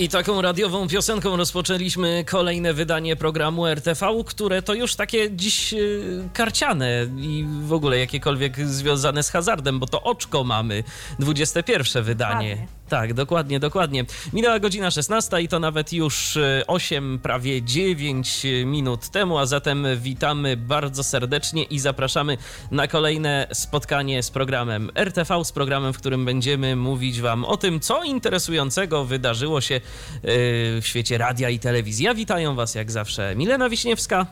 I taką radiową piosenką rozpoczęliśmy kolejne wydanie programu RTV, które to już takie dziś y, karciane i w ogóle jakiekolwiek związane z hazardem, bo to oczko mamy, 21 wydanie. Tak, dokładnie, dokładnie. Minęła godzina 16 i to nawet już y, 8, prawie 9 minut temu, a zatem witamy bardzo serdecznie i zapraszamy na kolejne spotkanie z programem RTV, z programem, w którym będziemy mówić Wam o tym, co interesującego wydarzyło się y, w świecie radia i telewizji. Ja witają Was jak zawsze Milena Wiśniewska.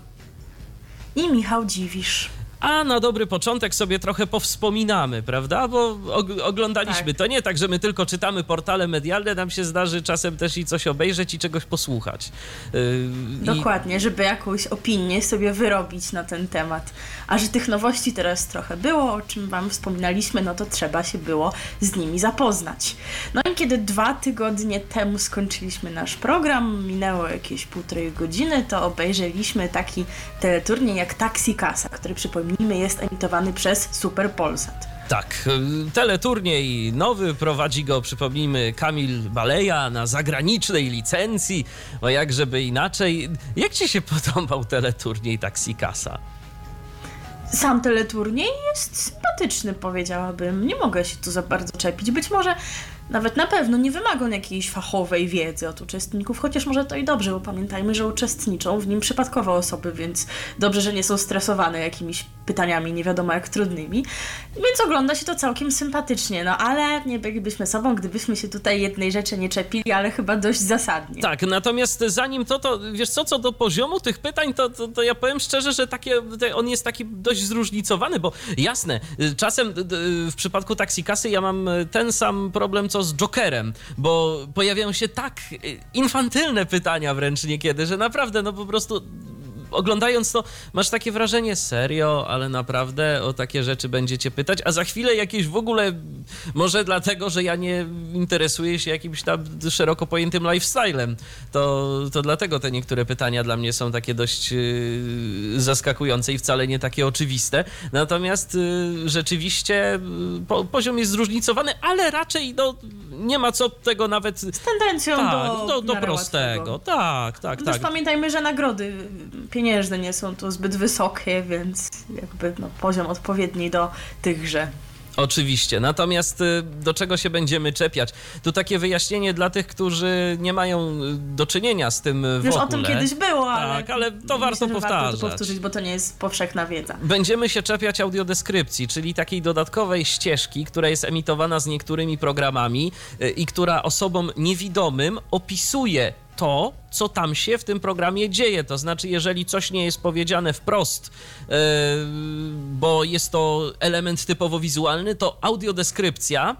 I Michał Dziwisz. A na dobry początek sobie trochę powspominamy, prawda? Bo og- oglądaliśmy. Tak. To nie tak, że my tylko czytamy portale medialne, nam się zdarzy czasem też i coś obejrzeć i czegoś posłuchać. Yy, i- Dokładnie, żeby jakąś opinię sobie wyrobić na ten temat. A że tych nowości teraz trochę było, o czym Wam wspominaliśmy, no to trzeba się było z nimi zapoznać. No i kiedy dwa tygodnie temu skończyliśmy nasz program, minęło jakieś półtorej godziny, to obejrzeliśmy taki teleturniej jak Taxi Kasa, który przypomnijmy jest emitowany przez Super Polsat. Tak, y, teleturniej nowy, prowadzi go, przypomnijmy, Kamil Baleja na zagranicznej licencji, o jak żeby inaczej. Jak ci się podobał teleturniej Taxi Kasa? Sam teleturniej jest sympatyczny, powiedziałabym. Nie mogę się tu za bardzo czepić. Być może nawet na pewno nie wymaga on jakiejś fachowej wiedzy od uczestników, chociaż może to i dobrze, bo pamiętajmy, że uczestniczą w nim przypadkowe osoby, więc dobrze, że nie są stresowane jakimiś pytaniami nie wiadomo jak trudnymi. Więc ogląda się to całkiem sympatycznie, no ale nie bylibyśmy sobą, gdybyśmy się tutaj jednej rzeczy nie czepili, ale chyba dość zasadnie. Tak, natomiast zanim to, to wiesz co, co do poziomu tych pytań, to, to, to ja powiem szczerze, że takie, on jest taki dość zróżnicowany, bo jasne, y, czasem d- d- w przypadku Taxikasy ja mam y, ten sam problem, co z Jokerem, bo pojawiają się tak y, infantylne pytania wręcz niekiedy, że naprawdę, no po prostu oglądając to, masz takie wrażenie, serio, ale naprawdę o takie rzeczy będziecie pytać, a za chwilę jakieś w ogóle, może dlatego, że ja nie interesuję się jakimś tam szeroko pojętym lifestylem, to, to dlatego te niektóre pytania dla mnie są takie dość yy, zaskakujące i wcale nie takie oczywiste. Natomiast yy, rzeczywiście po, poziom jest zróżnicowany, ale raczej no, nie ma co tego nawet... Z tendencją Tak, do, do, do miarę prostego. Tak, tak, No Też tak. pamiętajmy, że nagrody pieniężne nie są tu zbyt wysokie, więc jakby no, poziom odpowiedni do tychże. Oczywiście. Natomiast y, do czego się będziemy czepiać? Tu takie wyjaśnienie dla tych, którzy nie mają y, do czynienia z tym y, w Już o tym kiedyś było, ale, Tak, ale to myślę, warto powtarzać. Warto to powtórzyć, bo to nie jest powszechna wiedza. Będziemy się czepiać audiodeskrypcji, czyli takiej dodatkowej ścieżki, która jest emitowana z niektórymi programami i która osobom niewidomym opisuje to, co tam się w tym programie dzieje. To znaczy, jeżeli coś nie jest powiedziane wprost, yy, bo jest to element typowo wizualny, to audiodeskrypcja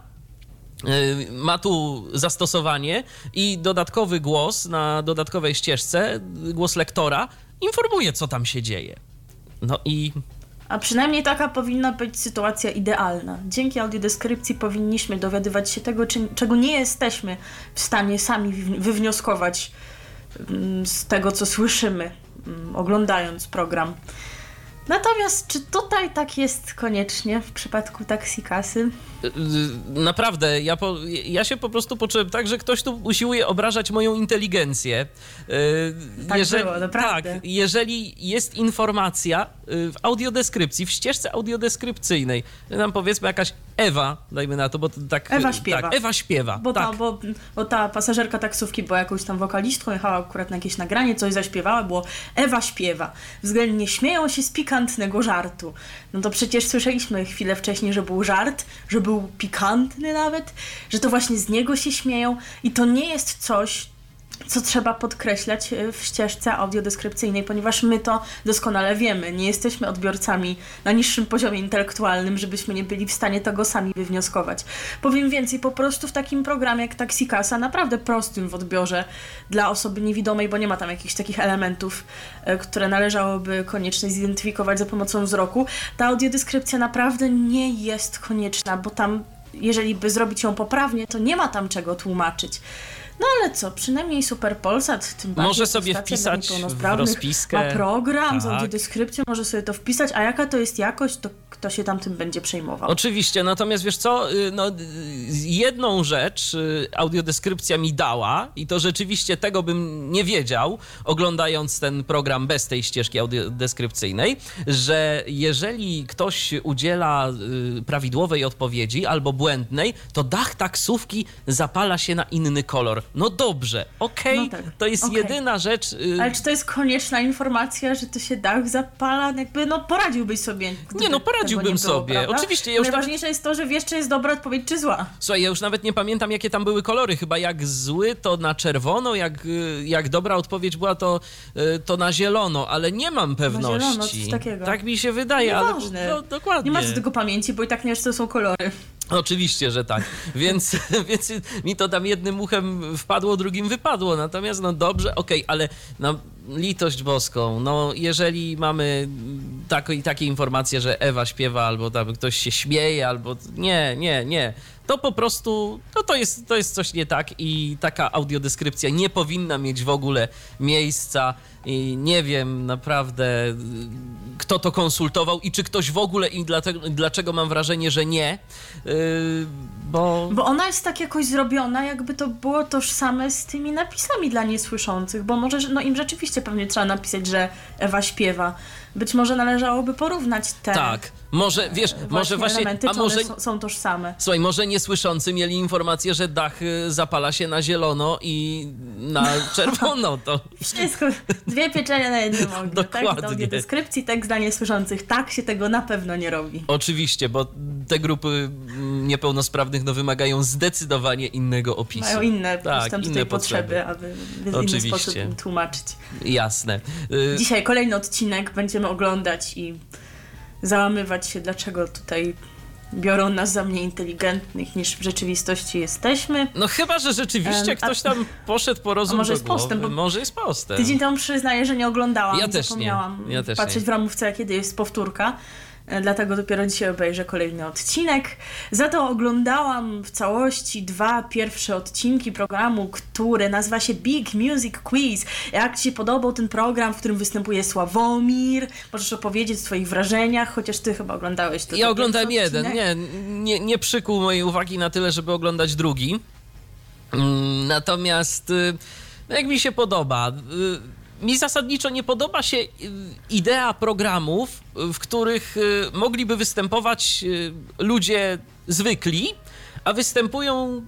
yy, ma tu zastosowanie i dodatkowy głos na dodatkowej ścieżce, głos lektora, informuje, co tam się dzieje. No i A przynajmniej taka powinna być sytuacja idealna. Dzięki audiodeskrypcji powinniśmy dowiadywać się tego, czy, czego nie jesteśmy w stanie sami wywnioskować mm, z tego, co słyszymy, mm, oglądając program. Natomiast czy tutaj tak jest koniecznie w przypadku taksikasy? Y, Naprawdę, ja, po, ja się po prostu poczułem tak, że ktoś tu usiłuje obrażać moją inteligencję. Y, Tak było, naprawdę. Tak, jeżeli jest informacja y, w audiodeskrypcji, w ścieżce audiodeskrypcyjnej, nam powiedzmy jakaś Ewa, dajmy na to, bo to tak... Ewa śpiewa. Tak, Ewa śpiewa, Bo, tak. ta, bo, bo ta pasażerka taksówki była jakąś tam wokalistką, jechała akurat na jakieś nagranie, coś zaśpiewała, było Ewa śpiewa. Względnie śmieją się z pikantnego żartu. No to przecież słyszeliśmy chwilę wcześniej, że był żart, że był pikantny nawet, że to właśnie z niego się śmieją i to nie jest coś, co trzeba podkreślać e, w ścieżce audiodeskrypcyjnej, ponieważ my to doskonale wiemy. Nie jesteśmy odbiorcami na niższym poziomie intelektualnym, żebyśmy nie byli w stanie tego sami wywnioskować. Powiem więcej, po prostu w takim programie jak Taxicasa, naprawdę prostym w odbiorze dla osoby niewidomej, bo nie ma tam jakichś takich elementów, e, które należałoby koniecznie zidentyfikować za pomocą wzroku, ta audiodeskrypcja naprawdę nie jest konieczna, bo tam jeżeli by zrobić ją poprawnie, to nie ma tam czego tłumaczyć. No ale co, przynajmniej Super Polsat, tym bardziej Może sobie wpisać w rozpiskę. Ma program z Tak. audiodeskrypcją, może sobie to wpisać, a jaka to jest jakość, to kto się tam tym będzie przejmował. Oczywiście, natomiast wiesz co, y, no, y, jedną rzecz y, audiodeskrypcja mi dała i to rzeczywiście tego bym nie wiedział, oglądając ten program bez tej ścieżki audiodeskrypcyjnej, że jeżeli ktoś udziela prawidłowej odpowiedzi albo błędnej, to dach taksówki zapala się na inny kolor. No dobrze, okej, No tak, to jest okej. jedyna rzecz... Ale czy to jest konieczna informacja, że to się dach zapala? Jakby, no poradziłbyś sobie. gdyby Nie, no, tego było, sobie. prawda? Oczywiście, ja już tam- Najważniejsze jest to, że wiesz, czy jest dobra odpowiedź, czy zła. Słuchaj, ja już nawet nie pamiętam, jakie tam były kolory. Chyba jak zły, to na czerwono, jak, y, jak dobra odpowiedź była, to, y, to na zielono, ale nie mam pewności. zielono, coś takiego. Tak mi się wydaje, ale no, dokładnie. Nie masz do tego pamięci, bo i tak nie wiesz, co są kolory. Oczywiście, że tak. Więc, więc mi to tam jednym uchem wpadło, drugim wypadło. Natomiast no dobrze, okej, ale no, litość boską, no jeżeli mamy takie, informacje, że Ewa śpiewa, albo tam ktoś się śmieje, albo nie, nie, nie, to po prostu, no to jest, to jest coś nie tak i taka audiodeskrypcja nie powinna mieć w ogóle miejsca i nie wiem naprawdę, y, kto to konsultował i czy ktoś w ogóle i dlatego, dlaczego mam wrażenie, że nie, yy, bo... Bo ona jest tak jakoś zrobiona, jakby to było tożsame z tymi napisami dla niesłyszących, bo może, że- no im rzeczywiście pewnie trzeba napisać, że Ewa śpiewa. Być może należałoby porównać te Tak, może, wiesz, może właśnie, elementy, a może, są, są tożsame. słuchaj, może niesłyszący mieli informację, że dach y, zapala się na zielono i na czerwono, to Wszystko, dwie pieczenie na jednym ogniu. Tak, Dokładnie. z audiodeskrypcji, tekst dla niesłyszących. Tak się tego na pewno nie robi. oczywiście, bo te grupy mm, niepełnosprawnych no, wymagają zdecydowanie innego opisu. Mają inne tak, tam inne tutaj potrzeby, aby w inny Oczywiście. sposób im tłumaczyć. Jasne. Y, Dzisiaj kolejny odcinek oglądać i załamywać się, dlaczego tutaj biorą nas za mniej inteligentnych niż w rzeczywistości jesteśmy. No chyba, że rzeczywiście a- ktoś tam poszedł po rozum może jest postęp, głowy. bo- Może jest postęp. Tydzień temu przyznaję, że nie oglądałam. Ja też nie. Ja też patrzeć nie. w ramówce, kiedy jest powtórka. Dlatego dopiero dzisiaj obejrzę kolejny odcinek. Za to oglądałam w całości dwa pierwsze odcinki programu, który nazywa się Big Music Quiz. Jak Ci się podobał ten program, w którym występuje Sławomir? Możesz opowiedzieć o swoich wrażeniach, chociaż Ty chyba oglądałeś tylko Ja oglądałem jeden. odcinek. Nie, nie, nie przykuł mojej uwagi na tyle, żeby oglądać drugi. Mm, Natomiast y, no jak mi się podoba. Mi zasadniczo nie podoba się y, idea programów, y, w których y, mogliby występować ludzie zwykli, a występują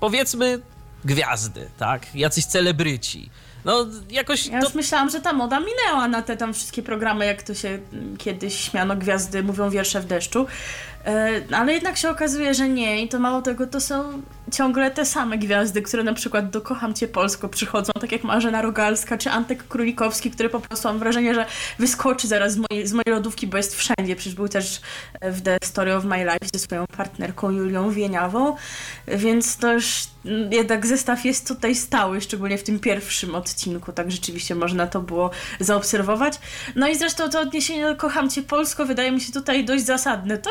powiedzmy gwiazdy, tak? Jacyś celebryci. No jakoś Ja to już myślałam, że ta moda minęła na te tam wszystkie programy, jak to się kiedyś śmiano, gwiazdy mówią wiersze w deszczu. E, Ale jednak się okazuje, że nie i to mało tego, to są ciągle te same gwiazdy, które na przykład do Kocham Cię Polsko przychodzą, tak jak Marzena Rogalska czy Antek Królikowski, który po prostu mam wrażenie, że wyskoczy zaraz z mojej, z mojej lodówki, bo jest wszędzie. Przecież był też w The Story of My Life ze swoją partnerką Julią Wieniawą, więc to już jednak zestaw jest tutaj stały, szczególnie w tym pierwszym odcinku, tak rzeczywiście można to było zaobserwować. No i zresztą to odniesienie do Kocham Cię Polsko wydaje mi się tutaj dość zasadne. To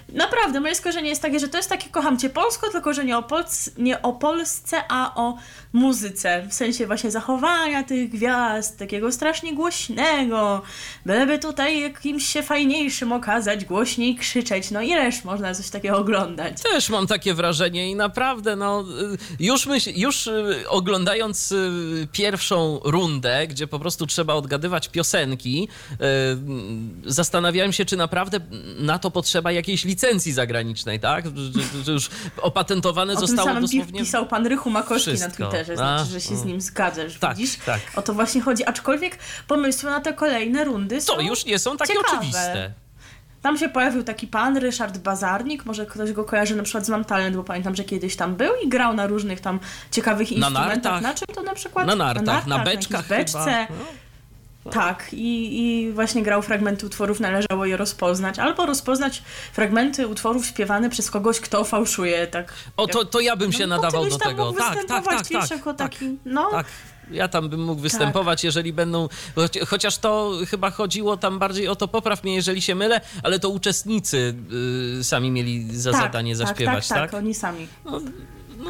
naprawdę, moje skojarzenie jest takie, że to jest takie Kocham Cię Polsko, tylko że nie o, Polsce, nie o Polsce, a o muzyce. W sensie właśnie zachowania tych gwiazd, takiego strasznie głośnego, byleby tutaj jakimś się fajniejszym okazać, głośniej krzyczeć. No ileż można coś takiego oglądać? Też mam takie wrażenie i naprawdę, no, y, już, myśl, już y, oglądając y, pierwszą rundę, gdzie po prostu trzeba odgadywać piosenki, zastanawiałem się, czy naprawdę na to potrzeba jakiejś licencji zagranicznej, tak? Że, że już opatentowane O tym zostało samym pi- dosłownie... pisał pan Rychu Makowski na wszystko. Twitterze, A, znaczy, że się z o. nim zgadzasz, Tak, widzisz? tak. O to właśnie chodzi, aczkolwiek pomysły na te kolejne rundy są To już nie są takie ciekawe. oczywiste. Tam się pojawił taki pan, Ryszard Bazarnik, może ktoś go kojarzy na przykład z Mam Talent, bo pamiętam, że kiedyś tam był i grał na różnych tam ciekawych instrumentach. nartach. Na czym to na przykład? Na nartach, na jakiejś beczkach beczce. chyba. No. Tak, i, i właśnie grał fragmenty utworów, należało je rozpoznać, albo rozpoznać fragmenty utworów śpiewane przez kogoś, kto fałszuje, tak. O, to, to ja bym się No, nadawał do tego. Tak, tak, tak, tak, jako tak, taki, no. tak. Ja tam bym mógł występować, jeżeli będą. choci- Chociaż to chyba chodziło tam bardziej o to, popraw mnie, jeżeli się mylę, ale to uczestnicy y, sami mieli za tak, zadanie zaśpiewać, tak? tak? Tak, oni sami. No,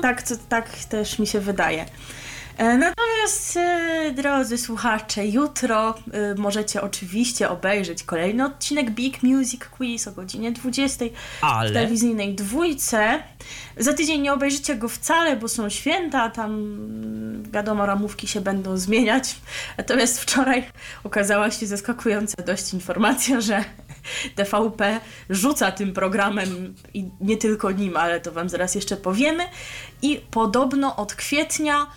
Tak, to, tak też mi się wydaje. E, Natomiast, e, drodzy słuchacze, jutro e, możecie oczywiście obejrzeć kolejny odcinek Big Music Quiz o godzinie 20 w Ale. telewizyjnej dwójce. Za tydzień nie obejrzycie go wcale, bo są święta, tam wiadomo, ramówki się będą zmieniać. Natomiast wczoraj okazała się zaskakująca dość informacja, że TVP rzuca tym programem i nie tylko nim, ale to wam zaraz jeszcze powiemy. I podobno od kwietnia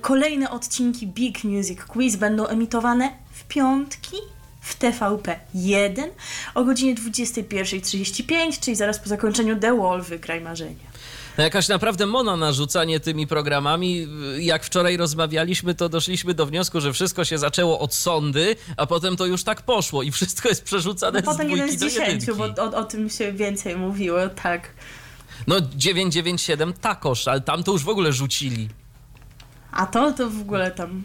kolejne odcinki Big Music Quiz będą emitowane w piątki w TVP 1 o godzinie 21.35, czyli zaraz po zakończeniu The Wall Wygraj Marzenia. No jakaś naprawdę mona na rzucanie tymi programami. Jak wczoraj rozmawialiśmy, to doszliśmy do wniosku, że wszystko się zaczęło od sądy, a potem to już tak poszło i wszystko jest przerzucane No potem z jeden dwójki z dziesięciu, bo o, o tym się więcej mówiło, tak. No 997 takoż, ale tam to już w ogóle rzucili. A to to w ogóle tam.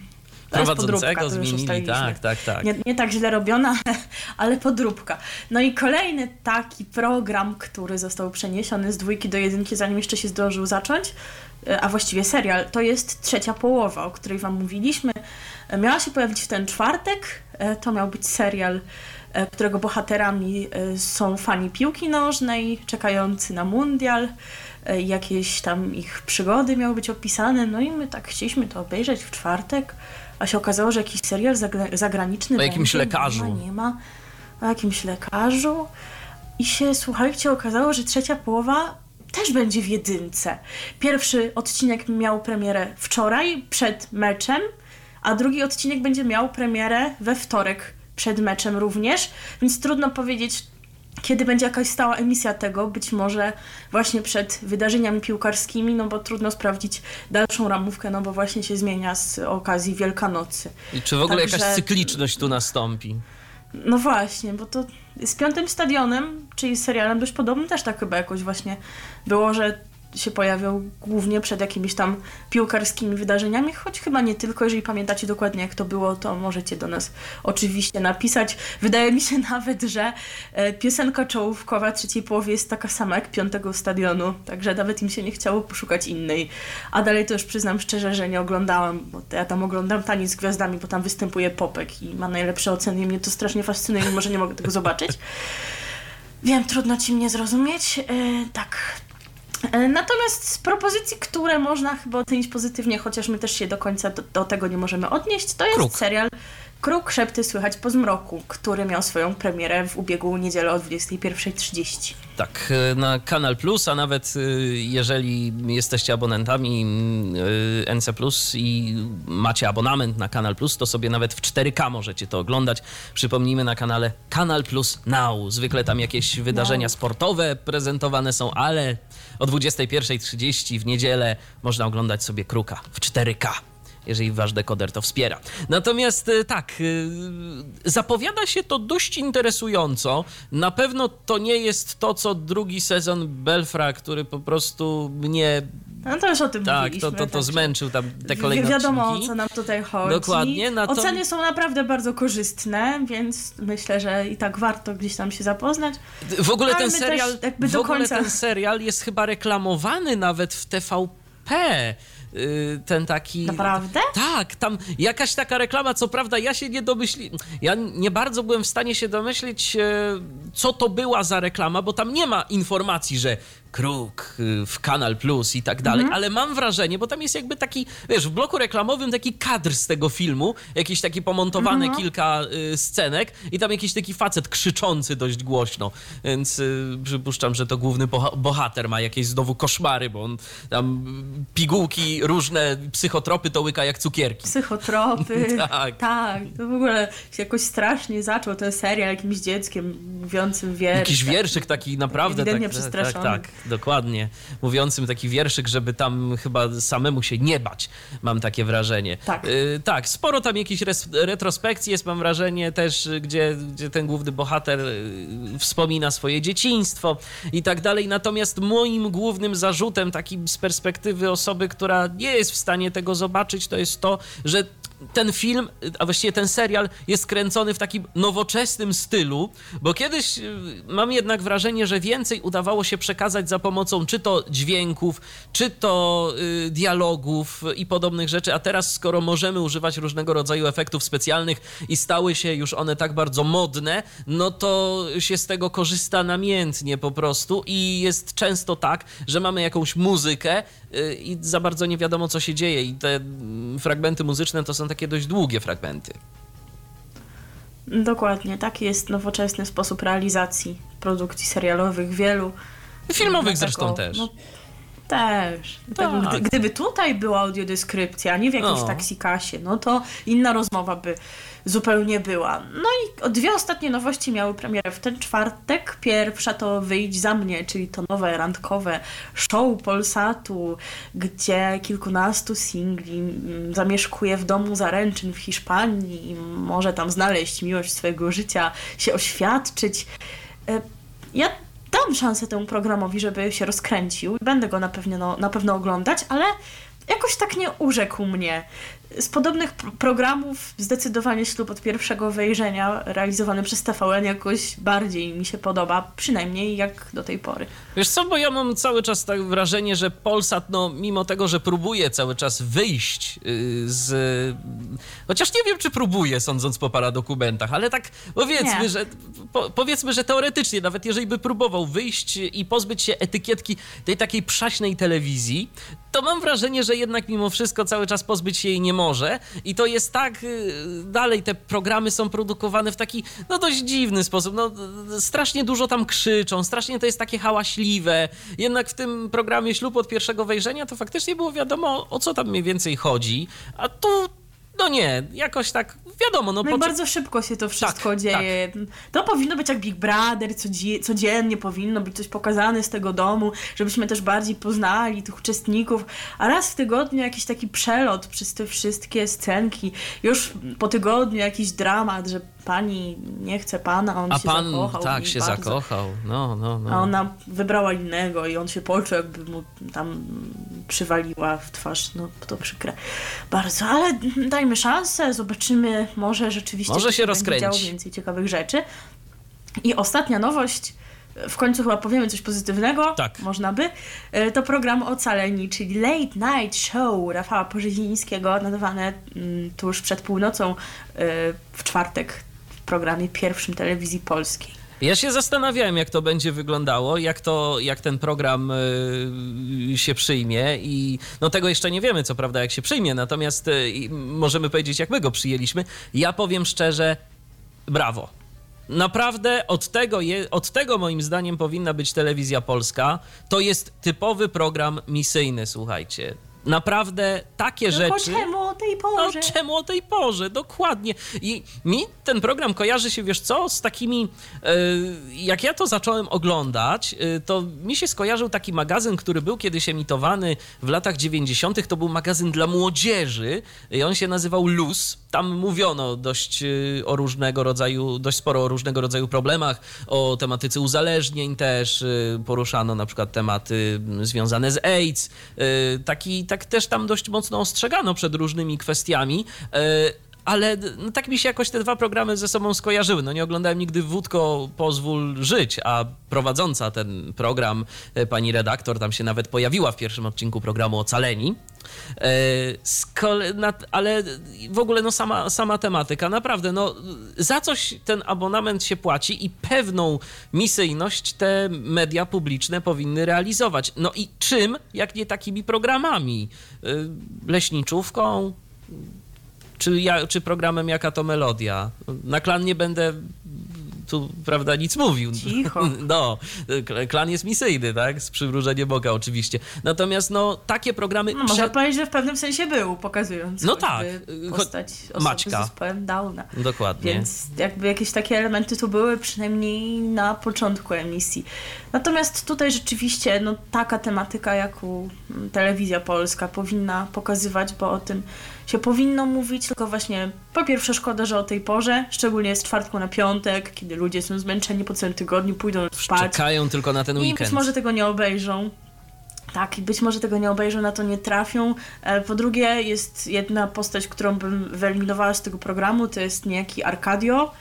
To jest podróbka, to już zmienili, tak, tak, tak. Nie, nie tak źle robiona, ale podróbka. No i kolejny taki program, który został przeniesiony z dwójki do jedynki, zanim jeszcze się zdążył zacząć, e, a właściwie serial, to jest trzecia połowa, o której Wam mówiliśmy. E, Miała się pojawić w ten czwartek. E, To miał być serial, którego bohaterami są fani piłki nożnej, czekający na mundial. E, Jakieś tam ich przygody miały być opisane. No i my tak chcieliśmy to obejrzeć w czwartek. A się okazało, że jakiś serial zagra- zagraniczny O jakimś będzie, lekarzu. Nie ma, nie ma. O jakimś lekarzu. I się, słuchajcie, okazało, że trzecia połowa też będzie w jedynce. Pierwszy odcinek miał premierę wczoraj, przed meczem, a drugi odcinek będzie miał premierę we wtorek, przed meczem również, więc trudno powiedzieć, kiedy będzie jakaś stała emisja tego, być może właśnie przed wydarzeniami piłkarskimi, no bo trudno sprawdzić dalszą ramówkę, no bo właśnie się zmienia z okazji Wielkanocy. I czy w ogóle Także- jakaś cykliczność tu nastąpi? No właśnie, bo to z piątym stadionem, czyli serialem dość podobnym, też tak chyba jakoś właśnie było, że się pojawiał głównie przed jakimiś tam piłkarskimi wydarzeniami, choć chyba nie tylko. Jeżeli pamiętacie dokładnie, jak to było, to możecie do nas oczywiście napisać. Wydaje mi się nawet, że e, piosenka czołówkowa trzeciej połowy jest taka sama jak piątego stadionu, także nawet im się nie chciało poszukać innej. A dalej to już przyznam szczerze, że nie oglądałam, bo ja tam oglądam Taniec z Gwiazdami, bo tam występuje Popek i ma najlepsze oceny i mnie to strasznie fascynuje, mimo że nie mogę tego zobaczyć. Wiem, trudno ci mnie zrozumieć. E, tak. E, Natomiast z propozycji, które można chyba ocenić pozytywnie, chociaż my też się do końca do, do tego nie możemy odnieść, to jest Kruk. serial Kruk Szepty Słychać po zmroku, który miał swoją premierę w ubiegłą niedzielę o 21.30. Tak, e, na Kanal Plus, a nawet e, jeżeli jesteście abonentami e, NC Plus i macie abonament na Kanal Plus, to sobie nawet w 4K możecie to oglądać. Przypomnijmy na kanale Kanal Plus Now. Zwykle tam jakieś wydarzenia Now. sportowe prezentowane są, ale o 21.30 w niedzielę można oglądać sobie Kruka w 4K. Jeżeli wasz dekoder to wspiera. Natomiast e, tak, e, zapowiada się to dość interesująco. Na pewno to nie jest to, co drugi sezon Belfra, który po prostu mnie No to już o tym tak, mówiliśmy. to, to, to zmęczył tam te kolejne Wiadomo, odcinki. o co nam tutaj chodzi. Dokładnie, na to- Oceny są naprawdę bardzo korzystne, więc myślę, że i tak warto gdzieś tam się zapoznać. W ogóle ten serial, w ogóle końca- ten serial jest chyba reklamowany nawet w TVP. Y, Ten taki. Naprawdę? Tak, tam jakaś taka reklama, co prawda ja się nie domyśli. Ja nie bardzo byłem w stanie się domyślić, e, co to była za reklama, bo tam nie ma informacji, że Kruk y, w Kanal Plus i tak dalej, ale mam wrażenie, bo tam jest jakby taki, wiesz, w bloku reklamowym taki kadr z tego filmu, jakieś takie pomontowane kilka y, scenek i tam jakiś taki facet krzyczący dość głośno, więc y, przypuszczam, że to główny boha- bohater ma jakieś znowu koszmary, bo on tam pigułki, różne psychotropy to łyka jak cukierki. Psychotropy. Tak. tak. To w ogóle się jakoś strasznie zaczął ten serial jakimś dzieckiem mówiącym wiersz. Jakiś wierszyk taki naprawdę. Ewidentnie tak, tak, przestraszony. tak, tak, dokładnie. Mówiącym taki wierszyk, żeby tam chyba samemu się nie bać, mam takie wrażenie. Tak. Y, tak, sporo tam jakichś retrospekcji jest, mam wrażenie też, y, gdzie, gdzie ten główny bohater y, wspomina swoje dzieciństwo i tak dalej. Natomiast moim głównym zarzutem, takim z perspektywy osoby, która nie jest w stanie tego zobaczyć, to jest to, że ten film, a właściwie ten serial jest kręcony w takim nowoczesnym stylu, bo kiedyś y, mam jednak wrażenie, że więcej udawało się przekazać za pomocą czy to dźwięków, czy to y, dialogów i podobnych rzeczy, a teraz skoro możemy używać różnego rodzaju efektów specjalnych i stały się już one tak bardzo modne, no to się z tego korzysta namiętnie po prostu i jest często tak, że mamy jakąś muzykę i za bardzo nie wiadomo co się dzieje i te mm, fragmenty muzyczne to są takie dość długie fragmenty. Dokładnie, taki jest nowoczesny sposób realizacji produkcji serialowych wielu. Filmowych zresztą też. No, też. Tak. gdy, gdyby tutaj była audiodeskrypcja, a nie w jakiejś No. taksikasie, no to inna rozmowa by zupełnie była. No i o- dwie ostatnie nowości miały premierę w ten czwartek. Pierwsza to Wyjdź za mnie, czyli to nowe randkowe show Polsatu, gdzie kilkunastu singli mm, zamieszkuje w domu zaręczyn w Hiszpanii i może tam znaleźć miłość swojego życia, się oświadczyć. E, Ja dam szansę temu programowi, żeby się rozkręcił. Będę go na pewno, na pewno oglądać, ale jakoś tak nie urzekł mnie. Z podobnych pro- programów zdecydowanie ślub od pierwszego wejrzenia realizowany przez TVN jakoś bardziej mi się podoba, przynajmniej jak do tej pory. Wiesz co, bo ja mam cały czas tak wrażenie, że Polsat, no mimo tego, że próbuje cały czas wyjść y, z... Chociaż nie wiem, czy próbuje, sądząc po paradokumentach, ale tak powiedzmy, Nie. że po, powiedzmy, że teoretycznie, nawet jeżeli by próbował wyjść i pozbyć się etykietki tej takiej przaśnej telewizji, to mam wrażenie, że jednak mimo wszystko cały czas pozbyć się jej nie może. I to jest tak, y, dalej te programy są produkowane w taki, no dość dziwny sposób, no strasznie dużo tam krzyczą, strasznie to jest takie hałaśliwe, jednak w tym programie Ślub od pierwszego wejrzenia to faktycznie było wiadomo o co tam mniej więcej chodzi, a tu no nie, jakoś tak wiadomo, no, No po bardzo szybko się to wszystko Tak, dzieje. To powinno być jak Big Brother, codzie- codziennie powinno być coś pokazane z tego domu, żebyśmy też bardziej poznali tych uczestników. A raz w tygodniu jakiś taki przelot przez te wszystkie scenki. Już po tygodniu jakiś dramat, że pani nie chce pana, on a się pan zakochał. tak się bardzo. zakochał, no, no, no. A ona wybrała innego i on się poczuł, jakby mu tam przywaliła w twarz. No to przykre bardzo, ale dajmy szansę, zobaczymy, może rzeczywiście Może się będzie rozkręci. działo więcej ciekawych rzeczy. I ostatnia nowość, w końcu chyba powiemy coś pozytywnego, Tak. można by, e, to program Ocaleni, czyli Late Night Show Rafała Porzezińskiego, nadawane mm, tuż przed północą e, w czwartek w programie pierwszym telewizji polskiej. Ja się zastanawiałem, jak to będzie wyglądało, jak, to, jak ten program y, się przyjmie i no tego jeszcze nie wiemy, co prawda, jak się przyjmie, natomiast y, możemy powiedzieć, jak my go przyjęliśmy. Ja powiem szczerze, brawo. Naprawdę od tego, je, od tego moim zdaniem powinna być telewizja polska. To jest typowy program misyjny, słuchajcie. Naprawdę takie Tylko rzeczy. czemu o tej No porze? czemu o tej porze? Dokładnie. I mi ten program kojarzy się, wiesz co, z takimi, e, jak ja to zacząłem oglądać, e, to mi się skojarzył taki magazyn, który był kiedyś emitowany w latach 90. To był magazyn dla młodzieży i on się nazywał Luz. Tam mówiono dość e, o różnego rodzaju, dość sporo o różnego rodzaju problemach, o tematyce uzależnień też, poruszano na przykład tematy związane z AIDS. Taki, tak też tam dość mocno ostrzegano przed różnymi kwestiami. Ale no, tak mi się jakoś te dwa programy ze sobą skojarzyły. No nie oglądałem nigdy Wódko Pozwól Żyć, a prowadząca ten program, e, pani redaktor, tam się nawet pojawiła w pierwszym odcinku programu Ocaleni. E, ale w ogóle no sama, sama tematyka, naprawdę, no za coś ten abonament się płaci i pewną misyjność te media publiczne powinny realizować. No i czym, jak nie takimi programami? E, Leśniczówką, czy, ja, czy programem Jaka to Melodia? Na klan nie będę tu, prawda, nic mówił. Cicho. No, klan jest misyjny, tak? Z przymrużeniem oka oczywiście. Natomiast, no, takie programy... No, można prze- powiedzieć, że w pewnym sensie był, pokazując No tak. Postać osoby Maćka. z zespołem Downa. Dokładnie. Więc jakby jakieś takie elementy tu były, przynajmniej na początku emisji. Natomiast tutaj rzeczywiście no, taka tematyka, jaką mm, telewizja polska powinna pokazywać, bo o tym się powinno mówić, tylko właśnie po pierwsze szkoda, że o tej porze, szczególnie z czwartku na piątek, kiedy ludzie są zmęczeni po całym tygodniu, pójdą spać. Czekają tylko na ten I weekend. być może tego nie obejrzą. Tak, i być może tego nie obejrzą, na to nie trafią. E, Po drugie, jest jedna postać, którą bym wyeliminowała z tego programu, to jest niejaki Arcadio.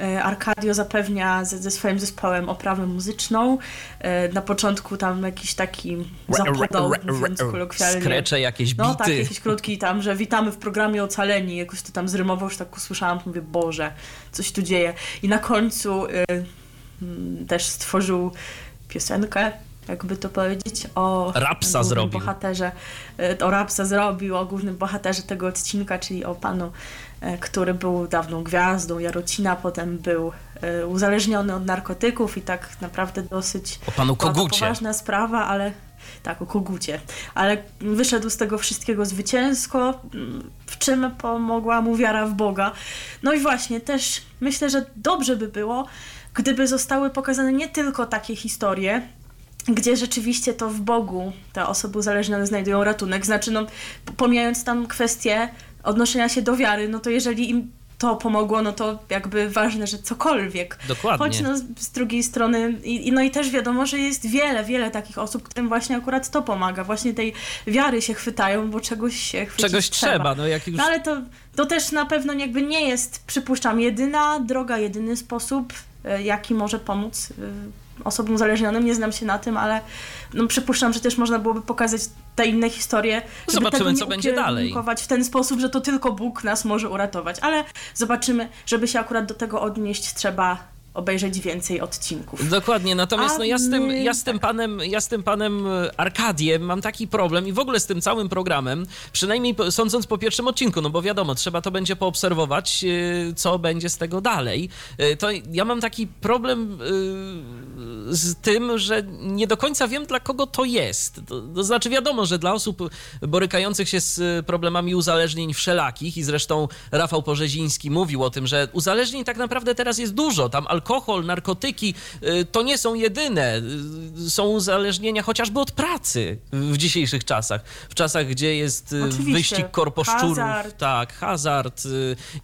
E, Arcadio zapewnia ze, ze swoim zespołem oprawę muzyczną. E, Na początku tam jakiś taki zapodał, mówiąc kolokwialnie. Skrecze, jakieś bity. No tak, jakiś krótki tam, że witamy w programie Ocaleni, jakoś to tam zrymował, już tak usłyszałam, mówię, Boże, coś tu dzieje. I na końcu y, mm, też stworzył piosenkę, jakby to powiedzieć, o Rapsa głównym zrobił. bohaterze, y, o Rapsa zrobił, o głównym bohaterze tego odcinka, czyli o panu, y, który był dawną gwiazdą Jarocina, potem był y, uzależniony od narkotyków i tak naprawdę dosyć O panu Kogucie. poważna sprawa, ale tak, o kogucie. Ale wyszedł z tego wszystkiego zwycięsko, w czym pomogła mu wiara w Boga. No i właśnie, też myślę, że dobrze by było, gdyby zostały pokazane nie tylko takie historie, gdzie rzeczywiście to w Bogu te osoby uzależnione znajdują ratunek. Znaczy, no, pomijając tam kwestię odnoszenia się do wiary, no to jeżeli im to pomogło, no to jakby ważne, że cokolwiek. Dokładnie. Choć no, z- drugiej strony, i, no i też wiadomo, że jest wiele, wiele takich osób, którym właśnie akurat to pomaga. Właśnie tej wiary się chwytają, bo czegoś się chwycić Czegoś trzeba, no jak już... No ale to, to też na pewno jakby nie jest, przypuszczam, jedyna droga, jedyny sposób, e, jaki może pomóc e, osobom uzależnionym. Nie znam się na tym, ale no, przypuszczam, że też można byłoby pokazać te inne historie. Zobaczymy, co będzie dalej. w ten sposób, że to tylko Bóg nas może uratować. Ale zobaczymy, żeby się akurat do tego odnieść, trzeba obejrzeć więcej odcinków. Dokładnie, natomiast A no ja z tym, ja z tym panem, ja z tym panem e, Arkadiem mam taki problem i w ogóle z tym całym programem, przynajmniej sądząc po pierwszym odcinku, no bo wiadomo, trzeba to będzie poobserwować, e, co będzie z tego dalej. E, To ja mam taki problem z tym, że nie do końca wiem, dla kogo to jest. To, to znaczy wiadomo, że dla osób borykających się z problemami uzależnień wszelakich i zresztą Rafał Porzeziński mówił o tym, że uzależnień tak naprawdę teraz jest dużo. Tam alkohol, narkotyki y, to nie są jedyne. Y, Są uzależnienia chociażby od pracy w dzisiejszych czasach. W czasach, gdzie jest y, Oczywiście. wyścig korposzczurów, Hazard. tak, hazard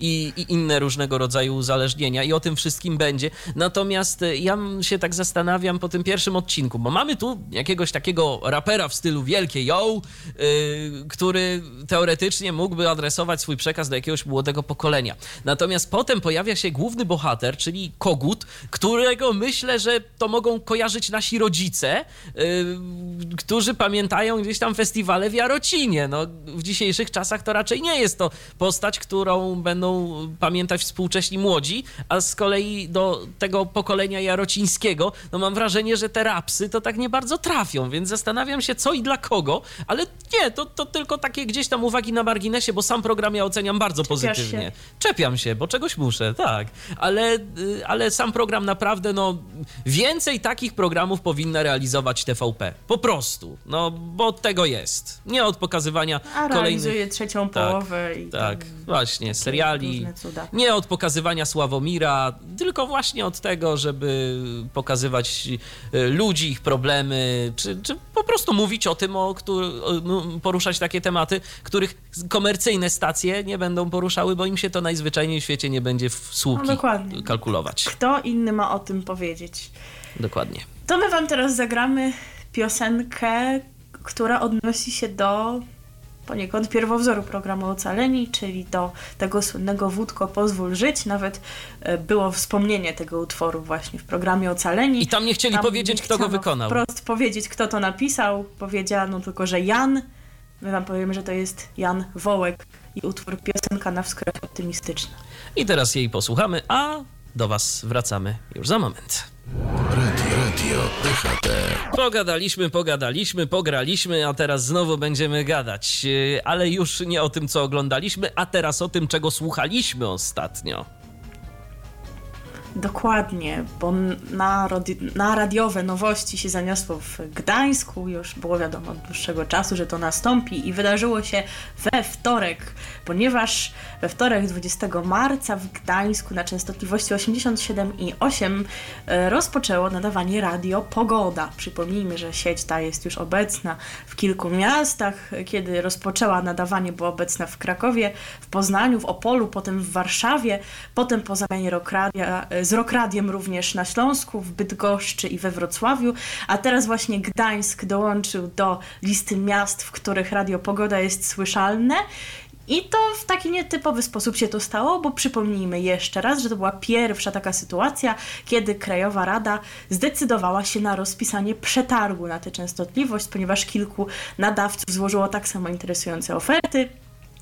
i, i inne różnego rodzaju uzależnienia i o tym wszystkim będzie. Natomiast ja się tak zastanawiam po tym pierwszym odcinku, bo mamy tu jakiegoś takiego rapera w stylu wielkie yo, który teoretycznie mógłby adresować swój przekaz do jakiegoś młodego pokolenia. Natomiast potem pojawia się główny bohater, czyli Kogut, którego myślę, że to mogą kojarzyć nasi rodzice, y, którzy pamiętają gdzieś tam festiwale w Jarocinie. No, w dzisiejszych czasach to raczej nie jest to postać, którą będą pamiętać współcześni młodzi, a z kolei do tego pokolenia jarocińskiego, no mam wrażenie, że te rapsy to tak nie bardzo trafią, więc zastanawiam się co i dla kogo, ale nie, to, to tylko takie gdzieś tam uwagi na marginesie, bo sam program ja oceniam bardzo Czepiasz pozytywnie. się. Czepiam się, bo czegoś muszę, tak. Ale, y, ale sam program naprawdę, no, więcej takich programów powinna realizować TVP. Po prostu. No, bo tego jest. Nie od pokazywania A kolejnych... realizuje trzecią Tak, połowę i Tak, właśnie, seriali. Nie od pokazywania Sławomira, tylko właśnie od tego, żeby pokazywać y, ludzi, ich problemy, czy, czy po prostu mówić o tym, o któ- o, no, poruszać takie tematy, których komercyjne stacje nie będą poruszały, bo im się to najzwyczajniej w świecie nie będzie w słupki No, kalkulować. Kto inny ma o tym powiedzieć? Dokładnie. To my wam teraz zagramy piosenkę, która odnosi się do poniekąd pierwowzoru programu Ocaleni, czyli do tego słynnego Wódko pozwól żyć. Nawet e, było wspomnienie tego utworu właśnie w programie Ocaleni. I tam nie chcieli Tam powiedzieć, nie kto go wykonał. Wprost powiedzieć, kto to napisał. Powiedziano tylko, że Jan. My wam powiemy, że to jest Jan Wołek i utwór piosenka na wskroś optymistyczna. I teraz jej posłuchamy, a do Was wracamy już za moment. Radio, radio. Pogadaliśmy, pogadaliśmy, pograliśmy, a teraz znowu będziemy gadać. Yy, Ale już nie o tym, co oglądaliśmy, a teraz o tym, czego słuchaliśmy ostatnio. Dokładnie, bo na, radi- na radiowe nowości się zaniosło w Gdańsku. Już było wiadomo od dłuższego czasu, że to nastąpi i wydarzyło się we wtorek, ponieważ we wtorek 20 marca w Gdańsku na częstotliwości 87,8 e, rozpoczęło nadawanie radio Pogoda. Przypomnijmy, że sieć ta jest już obecna w kilku miastach. Kiedy rozpoczęła nadawanie, była obecna w Krakowie, w Poznaniu, w Opolu, potem w Warszawie, potem po zamianie z Rokradiem również na Śląsku, w Bydgoszczy i we Wrocławiu, a teraz właśnie Gdańsk dołączył do listy miast, w których Radio Pogoda jest słyszalne. I to w taki nietypowy sposób się to stało, bo przypomnijmy jeszcze raz, że to była pierwsza taka sytuacja, kiedy Krajowa Rada zdecydowała się na rozpisanie przetargu na tę częstotliwość, ponieważ kilku nadawców złożyło tak samo interesujące oferty.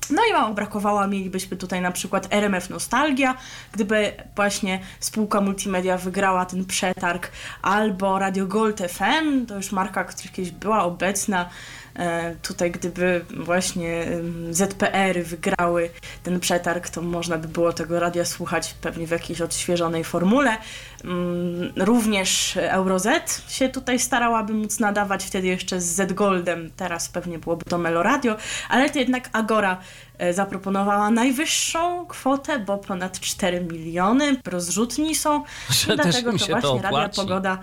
No i mało brakowało, mielibyśmy tutaj na przykład RMF Nostalgia, gdyby właśnie spółka multimedia wygrała ten przetarg, albo Radio Gold FM, to już marka, która kiedyś była obecna, e, tutaj gdyby właśnie ZPR wygrały ten przetarg, to można by było tego radia słuchać pewnie w jakiejś odświeżonej formule. Mm, Również Euroz się tutaj starałaby móc nadawać, wtedy jeszcze z Z Goldem, teraz pewnie byłoby to Meloradio, ale to jednak Agora e, zaproponowała najwyższą kwotę, bo ponad 4 miliony rozrzutni są. Że dlatego to właśnie Radia. Pogoda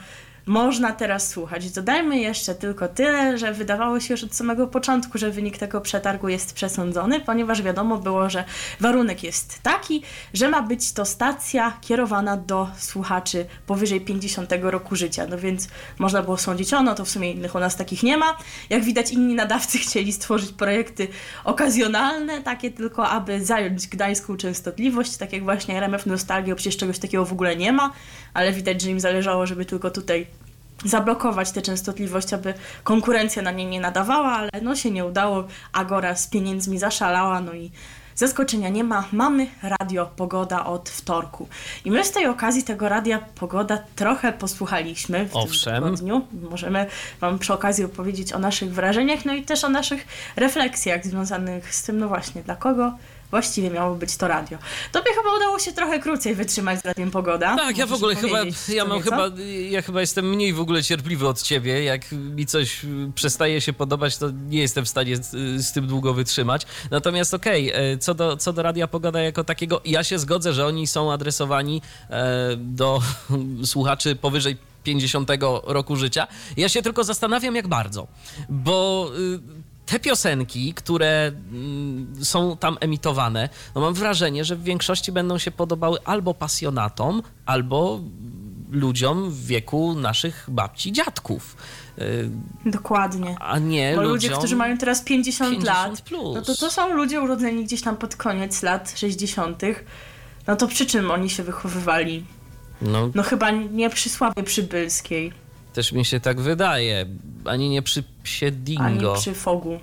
można teraz słuchać. Dodajmy jeszcze tylko tyle, że wydawało się już od samego początku, że wynik tego przetargu jest przesądzony, ponieważ wiadomo było, że warunek jest taki, że ma być to stacja kierowana do słuchaczy powyżej 50 roku życia. No więc można było sądzić, o no to w sumie innych u nas takich nie ma. Jak widać inni nadawcy chcieli stworzyć projekty okazjonalne, takie tylko aby zająć gdańską częstotliwość, tak jak właśnie RMF Nostalgia, przecież czegoś takiego w ogóle nie ma, ale widać, że im zależało, żeby tylko tutaj zablokować tę częstotliwość, aby konkurencja na niej nie nadawała, ale no się nie udało. Agora z pieniędzmi zaszalała, no i zaskoczenia nie ma. Mamy radio Pogoda od wtorku. I my z tej okazji tego radia Pogoda trochę posłuchaliśmy w Owszem. tym tygodniu. Możemy Wam przy okazji opowiedzieć o naszych wrażeniach, no i też o naszych refleksjach związanych z tym, no właśnie, dla kogo właściwie miało być to radio. Tobie chyba udało się trochę krócej wytrzymać z radiem Pogoda. Tak, ja w Możesz ogóle chyba, ja mam nieco? chyba, ja chyba jestem mniej w ogóle cierpliwy od ciebie. Jak mi coś y, przestaje się podobać, to nie jestem w stanie z, z tym długo wytrzymać. Natomiast okej, e, co, do, co do Radia Pogoda jako takiego, ja się zgodzę, że oni są adresowani e, do słuchaczy powyżej 50 roku życia. Ja się tylko zastanawiam, jak bardzo, bo y, te piosenki, które mm, są tam emitowane, no mam wrażenie, że w większości będą się podobały albo pasjonatom, albo ludziom w wieku naszych babci, dziadków. Y, Dokładnie. A nie Bo ludzie, którzy mają teraz 50, 50 lat, plus. no to to są ludzie urodzeni gdzieś tam pod koniec lat 60. No to przy czym oni się wychowywali? No, No chyba nie przy Sławie Przybylskiej, też mi się tak wydaje. Ani nie przy psie ani dingo. przy Fogu.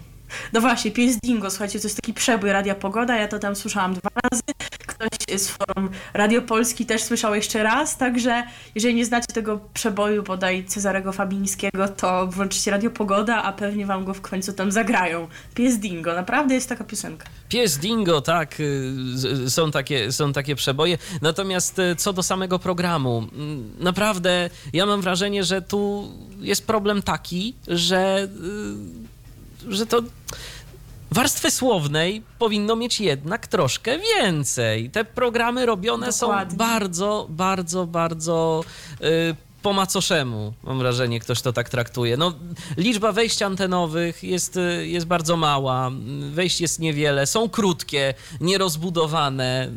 No właśnie, pies Dingo, słuchajcie, to jest taki przebój Radia Pogoda, ja to tam słyszałam dwa razy. Ktoś z forum Radio Polski też słyszał jeszcze raz, także jeżeli nie znacie tego przeboju bodaj Cezarego Fabińskiego, to włączcie Radio Pogoda, a pewnie wam go w końcu tam zagrają. Pies Dingo, naprawdę jest taka piosenka. Pies Dingo, tak, y, z- są takie, są takie przeboje. Natomiast y, co do samego programu, mm, naprawdę ja mam wrażenie, że tu jest problem taki, że, y, że to warstwy słownej powinno mieć jednak troszkę więcej. Te programy robione Dokładnie. są bardzo, bardzo, bardzo y, po macoszemu, mam wrażenie, ktoś to tak traktuje. No, liczba wejść antenowych jest, y, jest bardzo mała, wejść jest niewiele, są krótkie, nierozbudowane.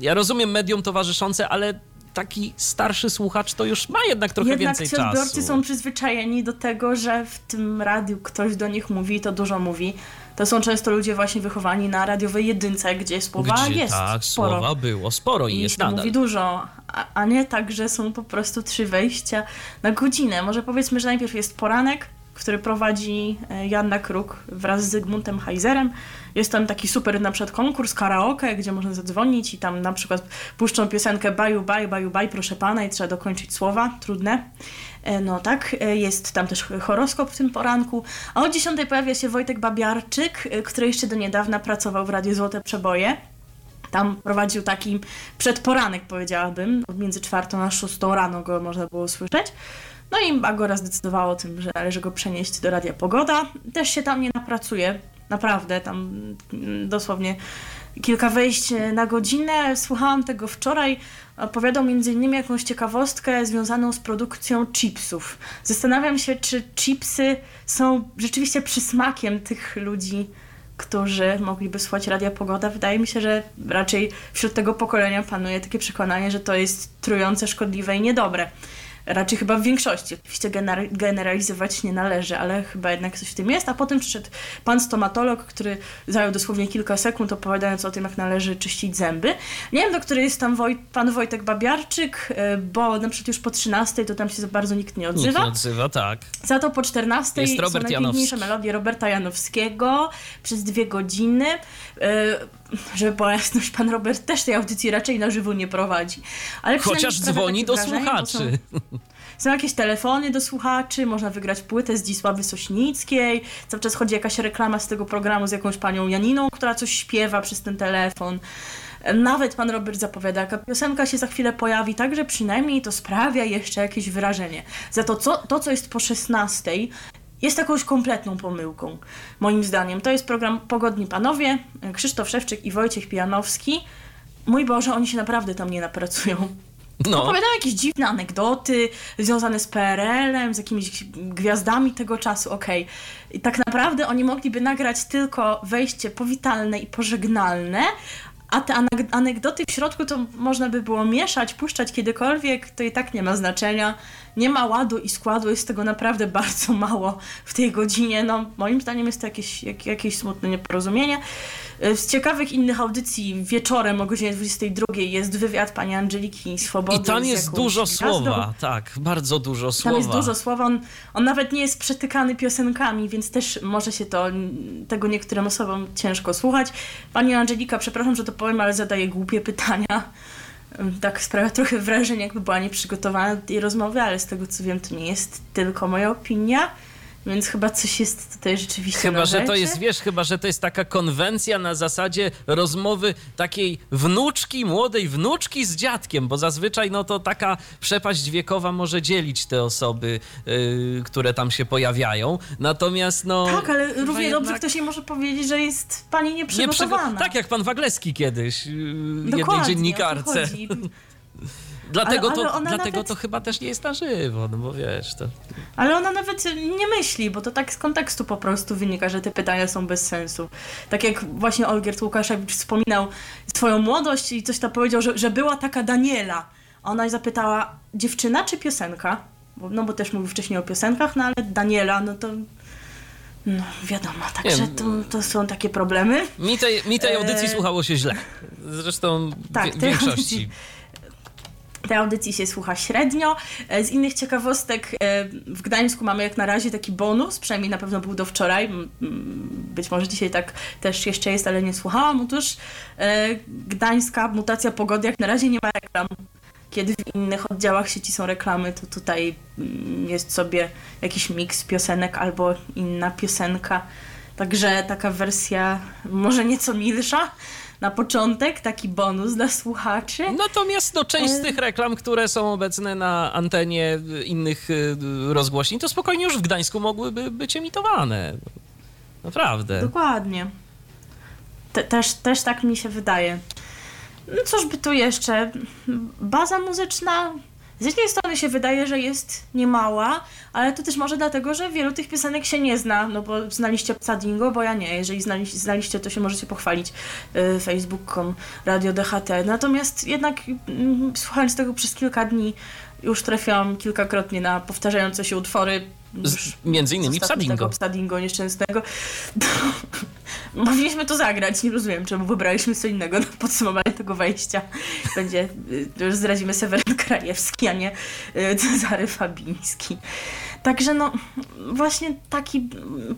Ja rozumiem medium towarzyszące, ale taki starszy słuchacz to już ma jednak trochę Jednak więcej ci odbiorcy czasu. są przyzwyczajeni do tego, że w tym radiu ktoś do nich mówi, to dużo mówi. to są często ludzie właśnie wychowani na radiowej jedynce, gdzie słowa Gdzie jest tak, sporo. słowa było sporo i, I jest nadal. mówi dużo, a, a nie tak, że są po prostu trzy wejścia na godzinę. Może powiedzmy, że najpierw jest poranek, który prowadzi e, Janna Kruk wraz z Zygmuntem Heizerem. Jest tam taki super na przykład konkurs karaoke, gdzie można zadzwonić i tam na przykład puszczą piosenkę baju baj, baju baj, proszę pana i trzeba dokończyć słowa, trudne. E, No tak, e, jest tam też horoskop w tym poranku. A o 10 pojawia się Wojtek Babiarczyk, który jeszcze do niedawna pracował w Radiu Złote Przeboje. Tam prowadził taki przedporanek, powiedziałabym. Między czwartą a szóstą rano go można było słyszeć. No i Agora zdecydowała o tym, że należy go przenieść do Radia Pogoda. Też się tam nie napracuje, naprawdę, tam mm, dosłownie kilka wejść na godzinę. Słuchałam tego wczoraj. Opowiadał innymi jakąś ciekawostkę związaną z produkcją chipsów. Zastanawiam się, czy chipsy są rzeczywiście przysmakiem tych ludzi, którzy mogliby słuchać Radia Pogoda. Wydaje mi się, że raczej wśród tego pokolenia panuje takie przekonanie, że to jest trujące, szkodliwe i niedobre. Raczej chyba w większości. Oczywiście gener- generalizować nie należy, ale chyba jednak coś w tym jest. A potem przyszedł pan stomatolog, który zajął dosłownie kilka sekund opowiadając o tym, jak należy czyścić zęby. Nie wiem, do której jest tam Woj- pan Wojtek Babiarczyk, y, bo na przykład już po 13 to tam się za bardzo nikt nie Nikt odzywa. nie odzywa, tak. Za to po 14 Jest są Robert najpiękniejsze Janowski. melodie Roberta Janowskiego przez dwie godziny. Yy, żeby była jasność, pan Robert też tej audycji raczej na żywo nie prowadzi. Ale Chociaż dzwoni do wrażenie, słuchaczy. Są, są jakieś telefony do słuchaczy, można wygrać płytę z Dzisławy Sośnickiej. Cały czas chodzi jakaś reklama z tego programu z jakąś panią Janiną, która coś śpiewa przez ten telefon. Nawet pan Robert zapowiada, jaka piosenka się za chwilę pojawi, także przynajmniej to sprawia jeszcze jakieś wyrażenie. Za to, co, to, co jest po 16, jest jakąś kompletną pomyłką, moim zdaniem. To jest program Pogodni Panowie, Krzysztof Szewczyk i Wojciech Pijanowski. Mój Boże, oni się naprawdę tam nie napracują. No, Opowiadają jakieś dziwne anegdoty związane z PRL-em, z jakimiś gwiazdami tego czasu, okej. I tak naprawdę oni mogliby nagrać tylko wejście powitalne i pożegnalne, a te aneg- anegdoty w środku to można by było mieszać, puszczać kiedykolwiek, to i tak nie ma znaczenia. Nie ma ładu i składu, jest tego naprawdę bardzo mało w tej godzinie. No, moim zdaniem jest to jakieś, jak, jakieś smutne nieporozumienie. Y, Z ciekawych innych audycji wieczorem o godzinie 22 jest wywiad pani Angeliki Swobody. i tam jest dużo gwiazdą. słowa, tak, bardzo dużo słowa. Tam jest dużo słowa, on, on nawet nie jest przetykany piosenkami, więc też może się to tego niektórym osobom ciężko słuchać. Pani Angelika, przepraszam, że to powiem, ale zadaje głupie pytania. Tak sprawia trochę wrażenie, jakby była nieprzygotowana do tej rozmowy, ale z tego co wiem, to nie jest tylko moja opinia, więc chyba coś jest tutaj rzeczywiście Chyba, że to jest, wiesz, chyba, że to jest taka konwencja na zasadzie rozmowy takiej wnuczki, młodej wnuczki z dziadkiem, bo zazwyczaj no to taka przepaść wiekowa może dzielić te osoby, yy, które tam się pojawiają. Natomiast no... Tak, ale równie dobrze jednak ktoś jej może powiedzieć, że jest pani nie nieprzygotowana. przygo- Tak jak pan Wagleski kiedyś, yy, jednej Dokładnie, to dziennikarce. Dlatego, Ale- ale to, dlatego nawet- to chyba też nie jest na żywo, no bo wiesz, to... Ale ona nawet nie myśli, bo to tak z kontekstu po prostu wynika, że te pytania są bez sensu. Tak jak właśnie Olgierd Łukaszewicz wspominał swoją młodość i coś tam powiedział, że, że była taka Daniela. A ona jej zapytała, dziewczyna czy piosenka? No bo też mówił wcześniej o piosenkach, no ale Daniela, no to... No wiadomo, także to, to są takie problemy. Mi tej, mi tej audycji Eee. słuchało się źle. Zresztą Tak, w większości. audycji. Tej audycji się słucha średnio. E, Z innych ciekawostek e, w Gdańsku mamy jak na razie taki bonus, przynajmniej na pewno był do wczoraj. Być może dzisiaj tak też jeszcze jest, ale nie słuchałam. Otóż e, gdańska mutacja pogody jak na razie nie ma reklam. Kiedy w innych oddziałach sieci są reklamy, to tutaj mm, jest sobie jakiś miks piosenek albo inna piosenka. Także taka wersja może nieco milsza na początek, taki bonus dla słuchaczy. Natomiast no, część z tych reklam, które są obecne na antenie innych y, rozgłośni, to spokojnie już w Gdańsku mogłyby być emitowane. Naprawdę. Dokładnie. Te, też, też tak mi się wydaje. No cóż by tu jeszcze? Baza muzyczna z jednej strony się wydaje, że jest niemała, ale to też może dlatego, że wielu tych piosenek się nie zna, no bo znaliście Psa Dingo, bo ja nie. Jeżeli znaliście, to się możecie pochwalić y, facebook.com, radio DHT. Natomiast jednak mm, słuchając tego przez kilka dni już trafiałam kilkakrotnie na powtarzające się utwory Z, między innymi Psadingo. Psadingo nieszczęsnego. Mogliśmy to zagrać, nie rozumiem, czemu wybraliśmy co innego na podsumowanie tego wejścia. Będzie, y, już zdradzimy Seweryn Krajewski, a nie y, Cezary Fabiński. Także no, właśnie taki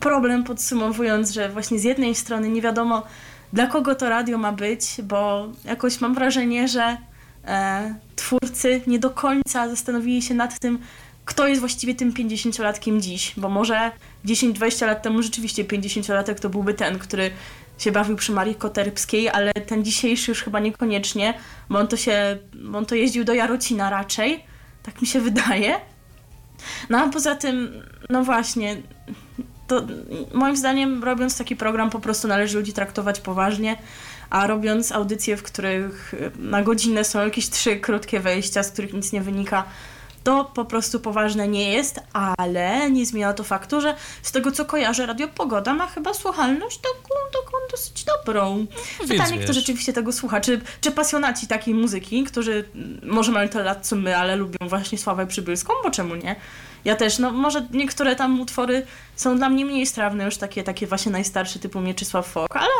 problem podsumowując, że właśnie z jednej strony nie wiadomo, dla kogo to radio ma być, bo jakoś mam wrażenie, że e, twórcy nie do końca zastanowili się nad tym, kto jest właściwie tym 50-latkiem dziś, bo może 10-20 lat temu rzeczywiście 50-latek to byłby ten, który się bawił przy Marii Koterbskiej, ale ten dzisiejszy już chyba niekoniecznie, bo on to się, on to jeździł do Jarocina raczej, tak mi się wydaje. No a poza tym, no właśnie, to moim zdaniem robiąc taki program po prostu należy ludzi traktować poważnie, a robiąc audycje, w których na godzinę są jakieś trzy krótkie wejścia, z których nic nie wynika, to po prostu poważne nie jest, ale nie zmienia to faktu, że z tego co kojarzę, Radio Pogoda ma chyba słuchalność taką, taką dosyć dobrą. Pytanie, kto rzeczywiście tego słucha. Czy, czy pasjonaci takiej muzyki, którzy może mają tyle lat co my, ale lubią właśnie Sławę Przybylską, bo czemu nie? Ja też, no może niektóre tam utwory są dla mnie mniej strawne, już takie, takie właśnie najstarsze typu Mieczysław Fok, ale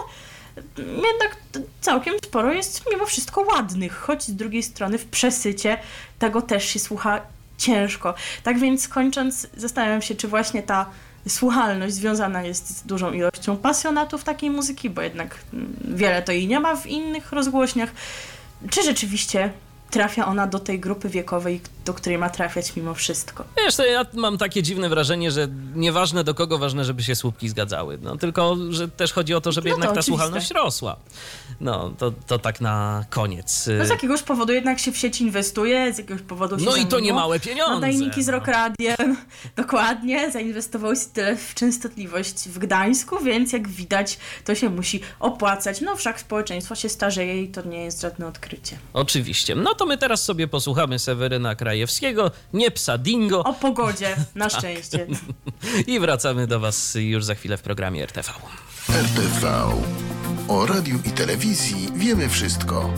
jednak całkiem sporo jest mimo wszystko ładnych, choć z drugiej strony w przesycie tego też się słucha ciężko. Tak więc kończąc, zastanawiam się, czy właśnie ta słuchalność związana jest z dużą ilością pasjonatów takiej muzyki, bo jednak wiele to jej nie ma w innych rozgłośniach, czy rzeczywiście trafia ona do tej grupy wiekowej, do której ma trafiać mimo wszystko. Wiesz, ja mam takie dziwne wrażenie, że nieważne do kogo, ważne, żeby się słupki zgadzały. No, tylko, że też chodzi o to, żeby No to jednak ta oczywiste. słuchalność rosła. No, to, to tak na koniec. No z jakiegoś powodu jednak się w sieci inwestuje, z jakiegoś powodu się No i to nie małe pieniądze. Nadajniki z no. Rock Radiem, dokładnie, zainwestowało się tyle w częstotliwość w Gdańsku, więc jak widać, to się musi opłacać. No wszak społeczeństwo się starzeje i to nie jest żadne odkrycie. Oczywiście. No to my teraz sobie posłuchamy Seweryna Krajewskiego, nie psa dingo O pogodzie, na Tak. szczęście. i wracamy do Was już za chwilę w programie RTV. RTV. O radiu i telewizji wiemy wszystko.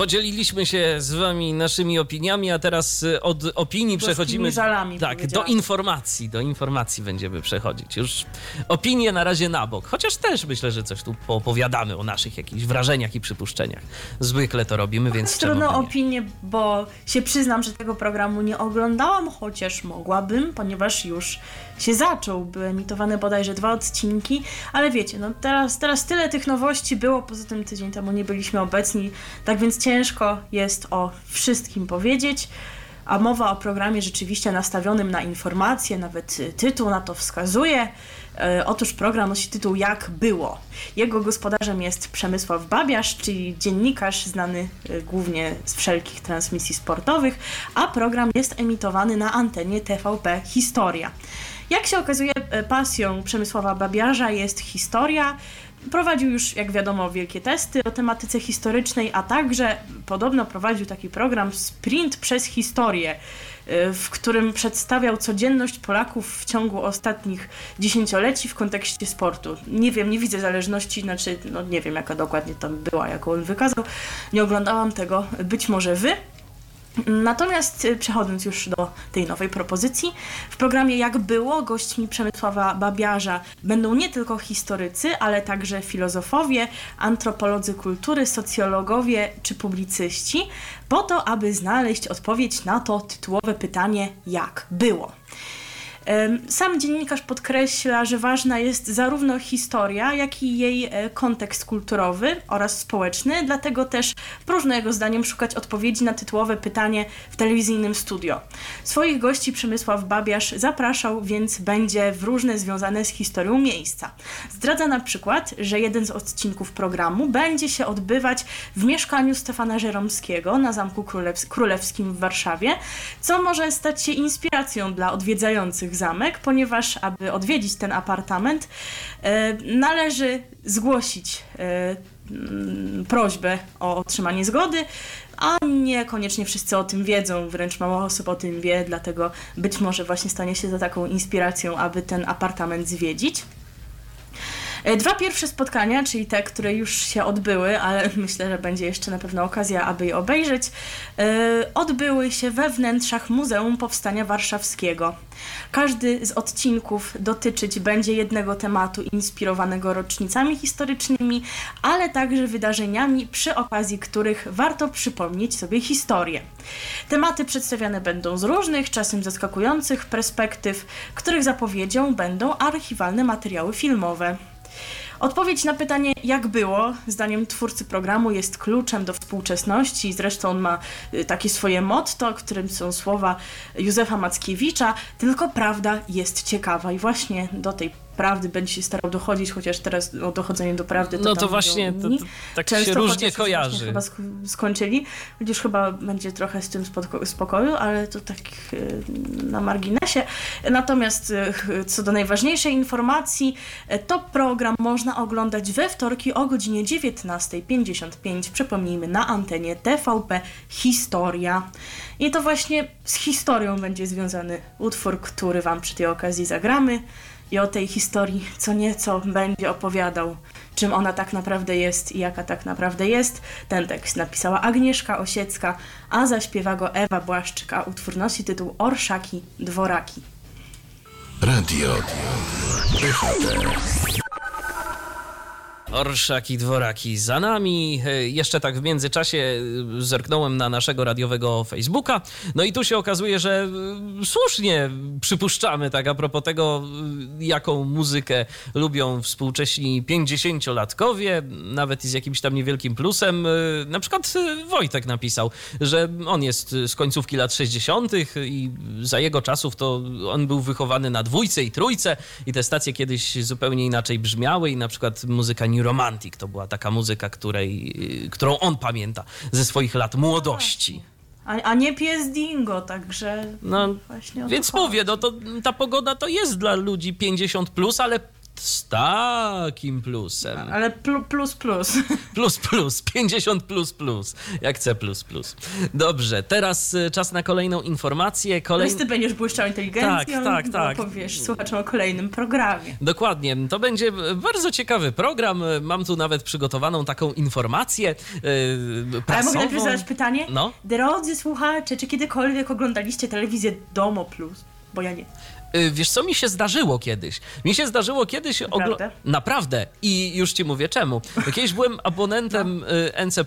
Podzieliliśmy się z Wami naszymi opiniami, a teraz y, od opinii przechodzimy. żalami, tak, do informacji. Do informacji będziemy przechodzić. Już opinie na razie na bok. Chociaż też myślę, że coś tu poopowiadamy o naszych jakichś wrażeniach i przypuszczeniach. Zwykle to robimy, więc Trudno opinię, bo się przyznam, że tego programu nie oglądałam, chociaż mogłabym, ponieważ już się zaczął. Były emitowane bodajże dwa odcinki, ale wiecie, no teraz, teraz tyle tych nowości było, poza tym tydzień temu nie byliśmy obecni, tak więc ciężko jest o wszystkim powiedzieć. A mowa o programie rzeczywiście nastawionym na informacje, nawet y, tytuł na to wskazuje. E, Otóż program nosi tytuł Jak było. Jego gospodarzem jest Przemysław Babiarz, czyli dziennikarz znany e, głównie z wszelkich transmisji sportowych, a program jest emitowany na antenie TVP Historia. Jak się okazuje, e, pasją Przemysława Babiarza jest historia. Prowadził już, jak wiadomo, wielkie testy o tematyce historycznej, a także podobno prowadził taki program Sprint przez historię, y, w którym przedstawiał codzienność Polaków w ciągu ostatnich dziesięcioleci w kontekście sportu. Nie wiem, nie widzę zależności, znaczy, no nie wiem jaka dokładnie tam była, jaką on wykazał. Nie oglądałam tego, być może wy. Natomiast y, przechodząc już do tej nowej propozycji, w programie Jak było gośćmi Przemysława Babiarza będą nie tylko historycy, ale także filozofowie, antropolodzy kultury, socjologowie czy publicyści, po to, aby znaleźć odpowiedź na to tytułowe pytanie Jak było. Sam dziennikarz podkreśla, że ważna jest zarówno historia, jak i jej e, kontekst kulturowy oraz społeczny, dlatego też próżno jego zdaniem szukać odpowiedzi na tytułowe pytanie w telewizyjnym studio. Swoich gości Przemysław Babiarz zapraszał, więc będzie w różne związane z historią miejsca. Zdradza na przykład, że jeden z odcinków programu będzie się odbywać w mieszkaniu Stefana Żeromskiego na Zamku Królews- Królewskim w Warszawie, co może stać się inspiracją dla odwiedzających zamek, ponieważ aby odwiedzić ten apartament, e, należy zgłosić e, mm, prośbę o otrzymanie zgody, a niekoniecznie wszyscy o tym wiedzą, wręcz mało osób o tym wie, dlatego być może właśnie stanie się to taką inspiracją, aby ten apartament zwiedzić. E, dwa pierwsze spotkania, czyli te, które już się odbyły, ale myślę, że będzie jeszcze na pewno okazja, aby je obejrzeć, e, odbyły się we wnętrzach Muzeum Powstania Warszawskiego. Każdy z odcinków dotyczyć będzie jednego tematu inspirowanego rocznicami historycznymi, ale także wydarzeniami, przy okazji których warto przypomnieć sobie historię. Tematy przedstawiane będą z różnych, czasem zaskakujących perspektyw, których zapowiedzią będą archiwalne materiały filmowe. Odpowiedź na pytanie, jak było, zdaniem twórcy programu, jest kluczem do współczesności. Zresztą on ma y, takie swoje motto, którym są słowa Józefa Mackiewicza: Tylko prawda jest ciekawa. I właśnie do tej prawdy będzie się starał dochodzić, chociaż teraz o dochodzenie do prawdy to No to właśnie to, to, tak Często się różnie kojarzy. Chyba sk- skończyli, chociaż chyba będzie trochę z tym spoko- spokoju, ale to tak y, na marginesie. Natomiast y, co do najważniejszej informacji, y, to program można oglądać we wtorki o godzinie 19.55. Przypomnijmy na antenie TVP Historia. I to właśnie z historią będzie związany utwór, który Wam przy tej okazji zagramy. I o tej historii co nieco będzie opowiadał, czym ona tak naprawdę jest i jaka tak naprawdę jest. Ten tekst napisała Agnieszka Osiecka, a zaśpiewa go Ewa Błaszczyk, a utwór nosi tytuł Orszaki Dworaki. Radio Orszaki, dworaki za nami. E, Jeszcze tak w międzyczasie e, zerknąłem na naszego radiowego Facebooka. No i tu się okazuje, że e, słusznie przypuszczamy, tak a propos tego, jaką muzykę lubią współcześni 50-latkowie, nawet i z jakimś tam niewielkim plusem. Na przykład Wojtek napisał, że on jest z końcówki lat 60. i za jego czasów to on był wychowany na dwójce i trójce i te stacje kiedyś zupełnie inaczej brzmiały i na przykład muzyka New Romantic to była taka muzyka, której, y, którą on pamięta ze swoich lat młodości. A, a nie pies Dingo, także No, właśnie Więc mówię, no to ta pogoda to jest dla ludzi 50 plus, ale z takim plusem. Ale plu, plus plus. Plus plus, 50 plus plus, jak C plus plus. Dobrze, teraz y, czas na kolejną informację. Kolej... Ty będziesz błyszczał inteligencją, Tak, tak, tak. powiesz słuchaczom o kolejnym programie. Dokładnie, to będzie bardzo ciekawy program. Mam tu nawet przygotowaną taką informację yy, Ale mogę prasową. najpierw zadać pytanie? No. Drodzy słuchacze, czy kiedykolwiek oglądaliście telewizję Domo Plus? Bo ja nie. Y, Wiesz co, mi się zdarzyło kiedyś. Mi się zdarzyło kiedyś... Naprawdę? Naprawdę. I już ci mówię czemu. Kiedyś byłem abonentem y, NC+,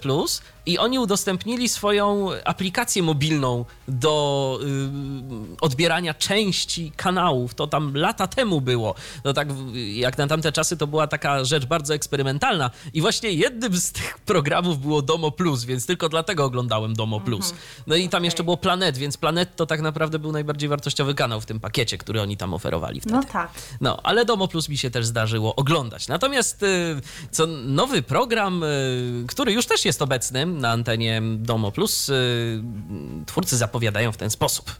i oni udostępnili swoją aplikację mobilną do y, odbierania części kanałów. To tam lata temu było. No tak, w- jak na tamte czasy, to była taka rzecz bardzo eksperymentalna. I właśnie jednym z tych programów było Domo Plus, więc tylko dlatego oglądałem Domo Plus. No i tam jeszcze było Planet, więc Planet to tak naprawdę był najbardziej wartościowy kanał w tym pakiecie, który oni tam oferowali wtedy. No tak. No, ale Domo Plus mi się też zdarzyło oglądać. Natomiast y, co nowy program, y, który już też jest obecny na antenie Domo Plus, y, twórcy zapowiadają w ten sposób.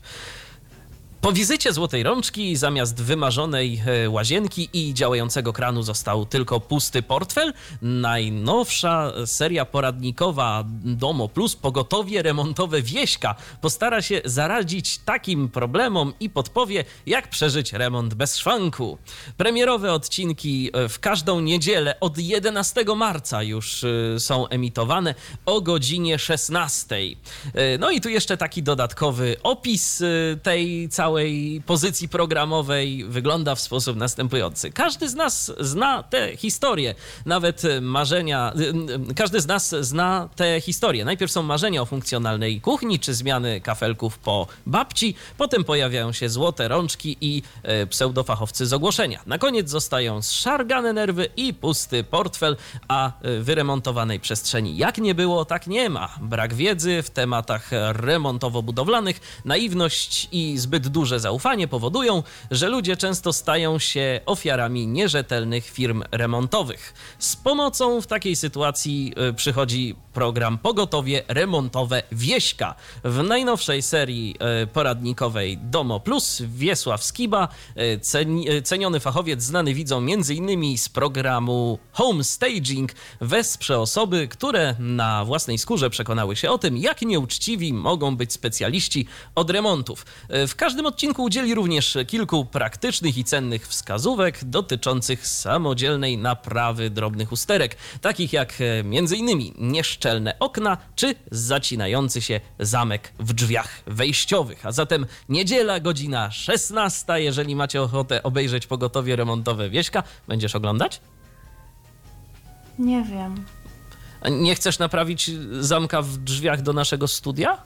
Po wizycie Złotej Rączki zamiast wymarzonej e, łazienki i działającego kranu został tylko pusty portfel. Najnowsza seria poradnikowa Domo Plus Pogotowie Remontowe Wieśka postara się zaradzić takim problemom i podpowie, jak przeżyć remont bez szwanku. Premierowe odcinki e, w każdą niedzielę od 11 marca już e, są emitowane o godzinie 16. E, No i tu jeszcze taki dodatkowy opis tej całej pozycji programowej wygląda w sposób następujący. Każdy z nas zna tę historię, nawet marzenia, e, e, każdy z nas zna tę historię. Najpierw są marzenia o funkcjonalnej kuchni czy zmiany kafelków po babci, potem pojawiają się złote rączki i e, pseudofachowcy z ogłoszenia. Na koniec zostają zszargane nerwy i pusty portfel, a wyremontowanej przestrzeni jak nie było, tak nie ma. Brak wiedzy w tematach remontowo-budowlanych, naiwność i zbyt duże zaufanie powodują, że ludzie często stają się ofiarami nierzetelnych firm remontowych. Z pomocą w takiej sytuacji e, przychodzi program Pogotowie Remontowe Wieśka. W najnowszej serii e, poradnikowej Domo Plus Wiesław Skiba, e, e, ceniony fachowiec znany widzą m.in. z programu Home Staging, wesprze osoby, które na własnej skórze przekonały się o tym, jak nieuczciwi mogą być specjaliści od remontów. W każdym odcinku udzieli również kilku praktycznych i cennych wskazówek dotyczących samodzielnej naprawy drobnych usterek, takich jak m.in. nieszczelne okna czy zacinający się zamek w drzwiach wejściowych. A zatem niedziela, godzina 16. Jeżeli macie ochotę obejrzeć pogotowie remontowe Wieśka, będziesz oglądać? Nie wiem. Nie chcesz naprawić zamka w drzwiach do naszego studia?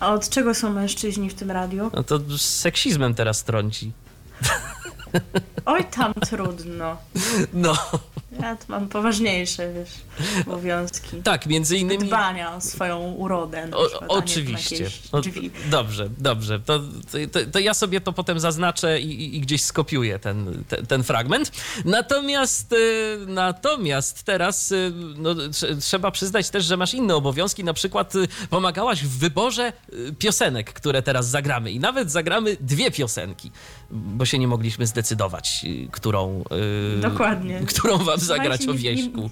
A od czego są mężczyźni w tym radiu? No to z seksizmem teraz trąci. Oj, tam trudno. No, Ja tu mam poważniejsze, wiesz, obowiązki. tak, między innymi... Dbania o swoją urodę. O, przykład, oczywiście. O, Drzwi. dobrze, dobrze. To, to, to ja sobie to potem zaznaczę i, i- gdzieś skopiuję ten, ten, ten fragment. Natomiast, y, natomiast teraz y, no, trze- trzeba przyznać też, że masz inne obowiązki. Na przykład y, pomagałaś w wyborze piosenek, które teraz zagramy. I nawet zagramy dwie piosenki, bo się nie mogliśmy zdecydować, y, którą, y, Dokładnie. którą wam Słuchajcie, zagrać o wieśku.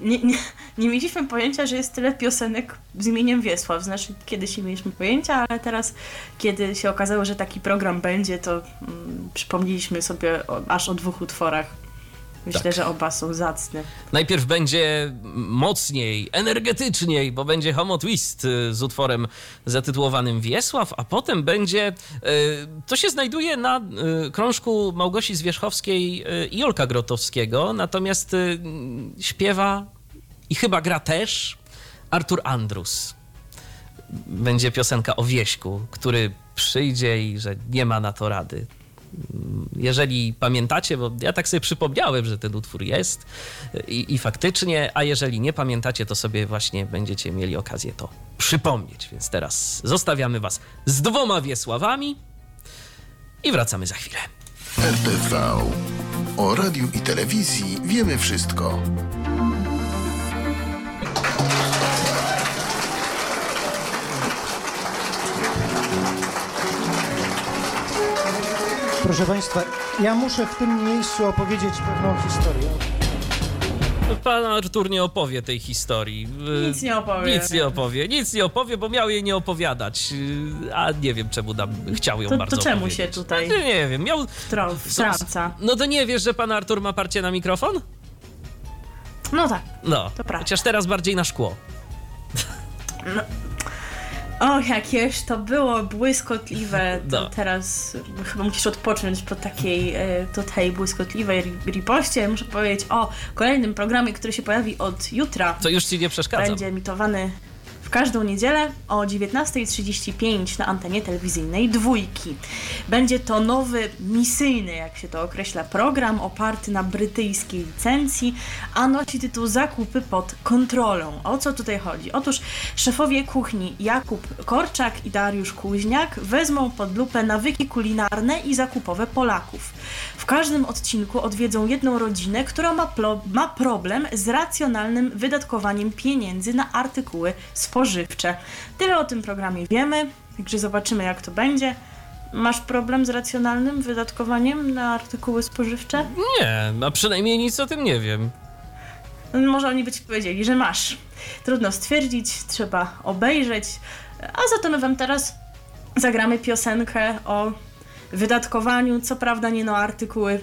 Nie, nie, nie mieliśmy pojęcia, że jest tyle piosenek z imieniem Wiesław. Znaczy, kiedyś nie mieliśmy pojęcia, ale teraz, kiedy się okazało, że taki program będzie, to mm, przypomnieliśmy sobie o, aż o dwóch utworach. Myślę, Tak. że oba są zacne. Najpierw będzie mocniej, energetyczniej, bo będzie Homo Twist y, z utworem zatytułowanym Wiesław, a potem będzie. y, To się znajduje na y, krążku Małgosi Zwierzchowskiej i Olka Grotowskiego, natomiast śpiewa i chyba gra też Artur Andrus. Będzie piosenka o wieśku, który przyjdzie i że nie ma na to rady jeżeli pamiętacie, bo ja tak sobie przypomniałem, że ten utwór jest i, i faktycznie, a jeżeli nie pamiętacie, to sobie właśnie będziecie mieli okazję to przypomnieć. Więc teraz zostawiamy Was z dwoma Wiesławami i wracamy za chwilę. RTV. O radiu i telewizji wiemy wszystko. Proszę Państwa, ja muszę w tym miejscu opowiedzieć pewną historię. Pan Artur nie opowie tej historii. Y, Nic nie opowie. Nic nie opowie, nic nie opowie, bo miał jej nie opowiadać, y, a nie wiem czemu nam chciał ją To, bardzo to czemu opowiedzieć. się tutaj No, Nie wiem, miał... wtrą- wtrąca? No to nie wiesz, że pan Artur ma parcie na mikrofon? No tak. No, To prawda. chociaż teraz bardziej na szkło. O, jakież to było błyskotliwe. No. teraz chyba musisz odpocząć po takiej e, tutaj błyskotliwej ri- ripoście. Muszę powiedzieć o kolejnym programie, który się pojawi od jutra. To już ci nie przeszkadzam. Będzie emitowany w każdą niedzielę o 19.35 na antenie telewizyjnej Dwójki. Będzie to nowy, misyjny, jak się to określa, program oparty na brytyjskiej licencji, a nosi tytuł Zakupy pod kontrolą. O co tutaj chodzi? Otóż szefowie kuchni Jakub Korczak i Dariusz Kuźniak wezmą pod lupę nawyki kulinarne i zakupowe Polaków. W każdym odcinku odwiedzą jedną rodzinę, która ma, ma problem z racjonalnym wydatkowaniem pieniędzy na artykuły spożywcze. Tyle o tym programie wiemy, także zobaczymy jak to będzie. Masz problem z racjonalnym wydatkowaniem na artykuły spożywcze? Nie, a przynajmniej nic o tym nie wiem. Może oni by ci powiedzieli, że masz. Trudno stwierdzić, trzeba obejrzeć. A za to my wam teraz zagramy piosenkę o wydatkowaniu, co prawda nie na artykuły y,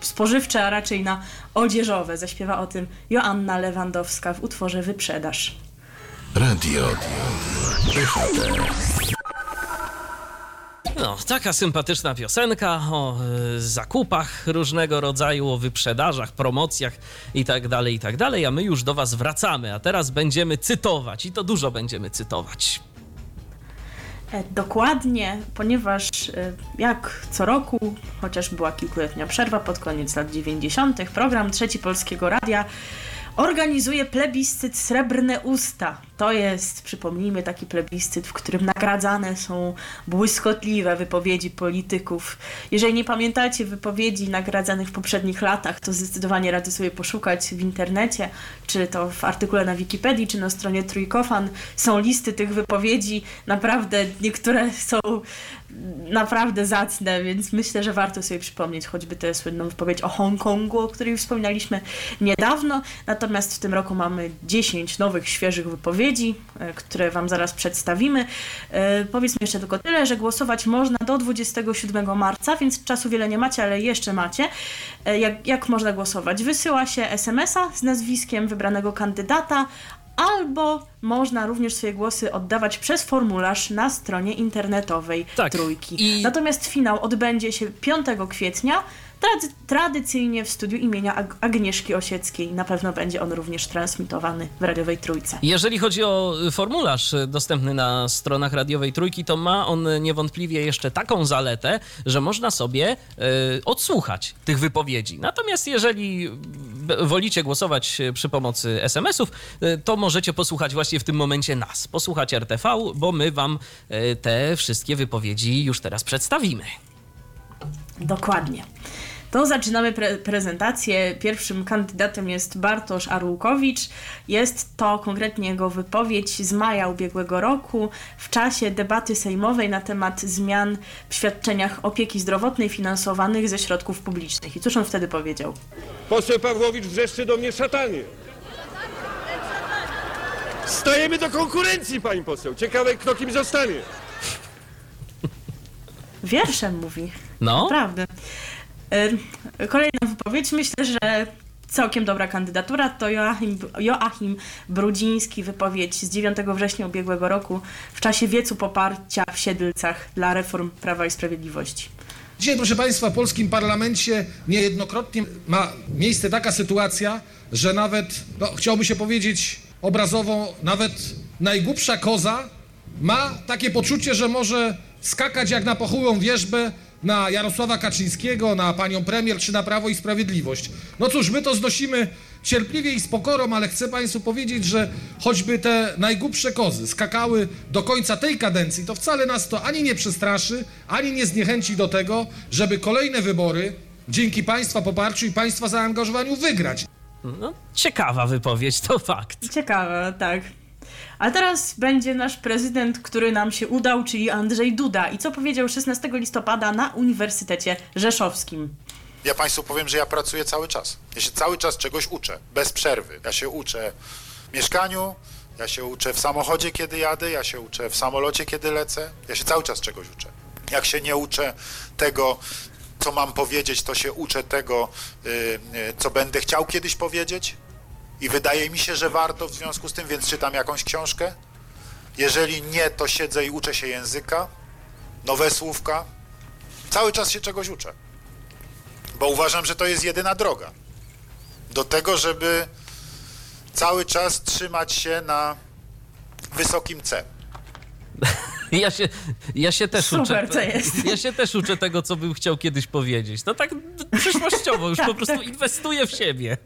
spożywcze, a raczej na odzieżowe. Zaśpiewa o tym Joanna Lewandowska w utworze Wyprzedaż. Radio DHT. No, taka sympatyczna piosenka o y, zakupach różnego rodzaju, o wyprzedażach, promocjach i tak dalej, i tak dalej, a my już do was wracamy, a teraz będziemy cytować i to dużo będziemy cytować. E, Dokładnie, ponieważ e, jak co roku, chociaż była kilkuletnia przerwa pod koniec lat 90., program Trzeci Polskiego Radia organizuje plebiscyt Srebrne Usta. To jest, przypomnijmy, taki plebiscyt, w którym nagradzane są błyskotliwe wypowiedzi polityków. Jeżeli nie pamiętacie wypowiedzi nagradzanych w poprzednich latach, to zdecydowanie radzę sobie poszukać w internecie, czy to w artykule na Wikipedii, czy na stronie Trójkofan. Są listy tych wypowiedzi. Naprawdę niektóre są naprawdę zacne, więc myślę, że warto sobie przypomnieć choćby tę słynną wypowiedź o Hongkongu, o której wspominaliśmy niedawno. Natomiast w tym roku mamy 10 nowych, świeżych wypowiedzi, e, które Wam zaraz przedstawimy. E, Powiedzmy jeszcze tylko tyle, że głosować można do 27 marca, więc czasu wiele nie macie, ale jeszcze macie. E, Jak, jak można głosować? Wysyła się SMS-a z nazwiskiem wybranego kandydata, albo można również swoje głosy oddawać przez formularz na stronie internetowej Tak. Trójki. I- Natomiast finał odbędzie się 5 kwietnia, trady- tradycyjnie w studiu imienia Ag- Agnieszki Osieckiej. Na pewno będzie on również transmitowany w radiowej Trójce. Jeżeli chodzi o y, formularz y, dostępny na stronach radiowej Trójki, to ma on y, niewątpliwie jeszcze taką zaletę, że można sobie y, odsłuchać tych wypowiedzi. Natomiast jeżeli wolicie głosować przy pomocy SMS-ów, y, to możecie posłuchać właśnie w tym momencie nas. Posłuchać RTV, bo my wam y, te wszystkie wypowiedzi już teraz przedstawimy. Dokładnie. To zaczynamy pre- prezentację. Pierwszym kandydatem jest Bartosz Arłukowicz. Jest to konkretnie jego wypowiedź z maja ubiegłego roku w czasie debaty sejmowej na temat zmian w świadczeniach opieki zdrowotnej finansowanych ze środków publicznych. I cóż on wtedy powiedział? Poseł Pawłowicz wrzeszczy do mnie szatanie. Stajemy do konkurencji, pani poseł. Ciekawe, kto kim zostanie. Wierszem mówi. No, Naprawdę. Y, Kolejna wypowiedź. Myślę, że całkiem dobra kandydatura to Joachim, Joachim Brudziński. Wypowiedź z 9 września ubiegłego roku w czasie wiecu poparcia w Siedlcach dla reform Prawa i Sprawiedliwości. Dzisiaj, proszę Państwa, w polskim parlamencie niejednokrotnie ma miejsce taka sytuacja, że nawet, no, chciałoby się powiedzieć obrazowo, nawet najgłupsza koza ma takie poczucie, że może skakać jak na pochółą wierzbę na Jarosława Kaczyńskiego, na panią premier czy na Prawo i Sprawiedliwość. No cóż, my to znosimy cierpliwie i z pokorą, ale chcę Państwu powiedzieć, że choćby te najgłupsze kozy skakały do końca tej kadencji, to wcale nas to ani nie przestraszy, ani nie zniechęci do tego, żeby kolejne wybory dzięki Państwa poparciu i Państwa zaangażowaniu wygrać. no ciekawa wypowiedź, to fakt. Ciekawe, tak. A teraz będzie nasz prezydent, który nam się udał, czyli Andrzej Duda. I co powiedział 16 listopada na Uniwersytecie Rzeszowskim? Ja Państwu powiem, że ja pracuję cały czas. Ja się cały czas czegoś uczę, bez przerwy. Ja się uczę w mieszkaniu, ja się uczę w samochodzie, kiedy jadę, ja się uczę w samolocie, kiedy lecę. Ja się cały czas czegoś uczę. Jak się nie uczę tego, co mam powiedzieć, to się uczę tego, y, y, co będę chciał kiedyś powiedzieć. I wydaje mi się, że warto w związku z tym, więc czytam jakąś książkę. Jeżeli nie, to siedzę i uczę się języka, nowe słówka. Cały czas się czegoś uczę bo uważam, że to jest jedyna droga do tego, żeby cały czas trzymać się na wysokim C. Ja się, ja się też Super, uczę. to jest. Ja się też uczę tego, co bym chciał kiedyś powiedzieć. No tak przyszłościowo, już po prostu inwestuję w siebie.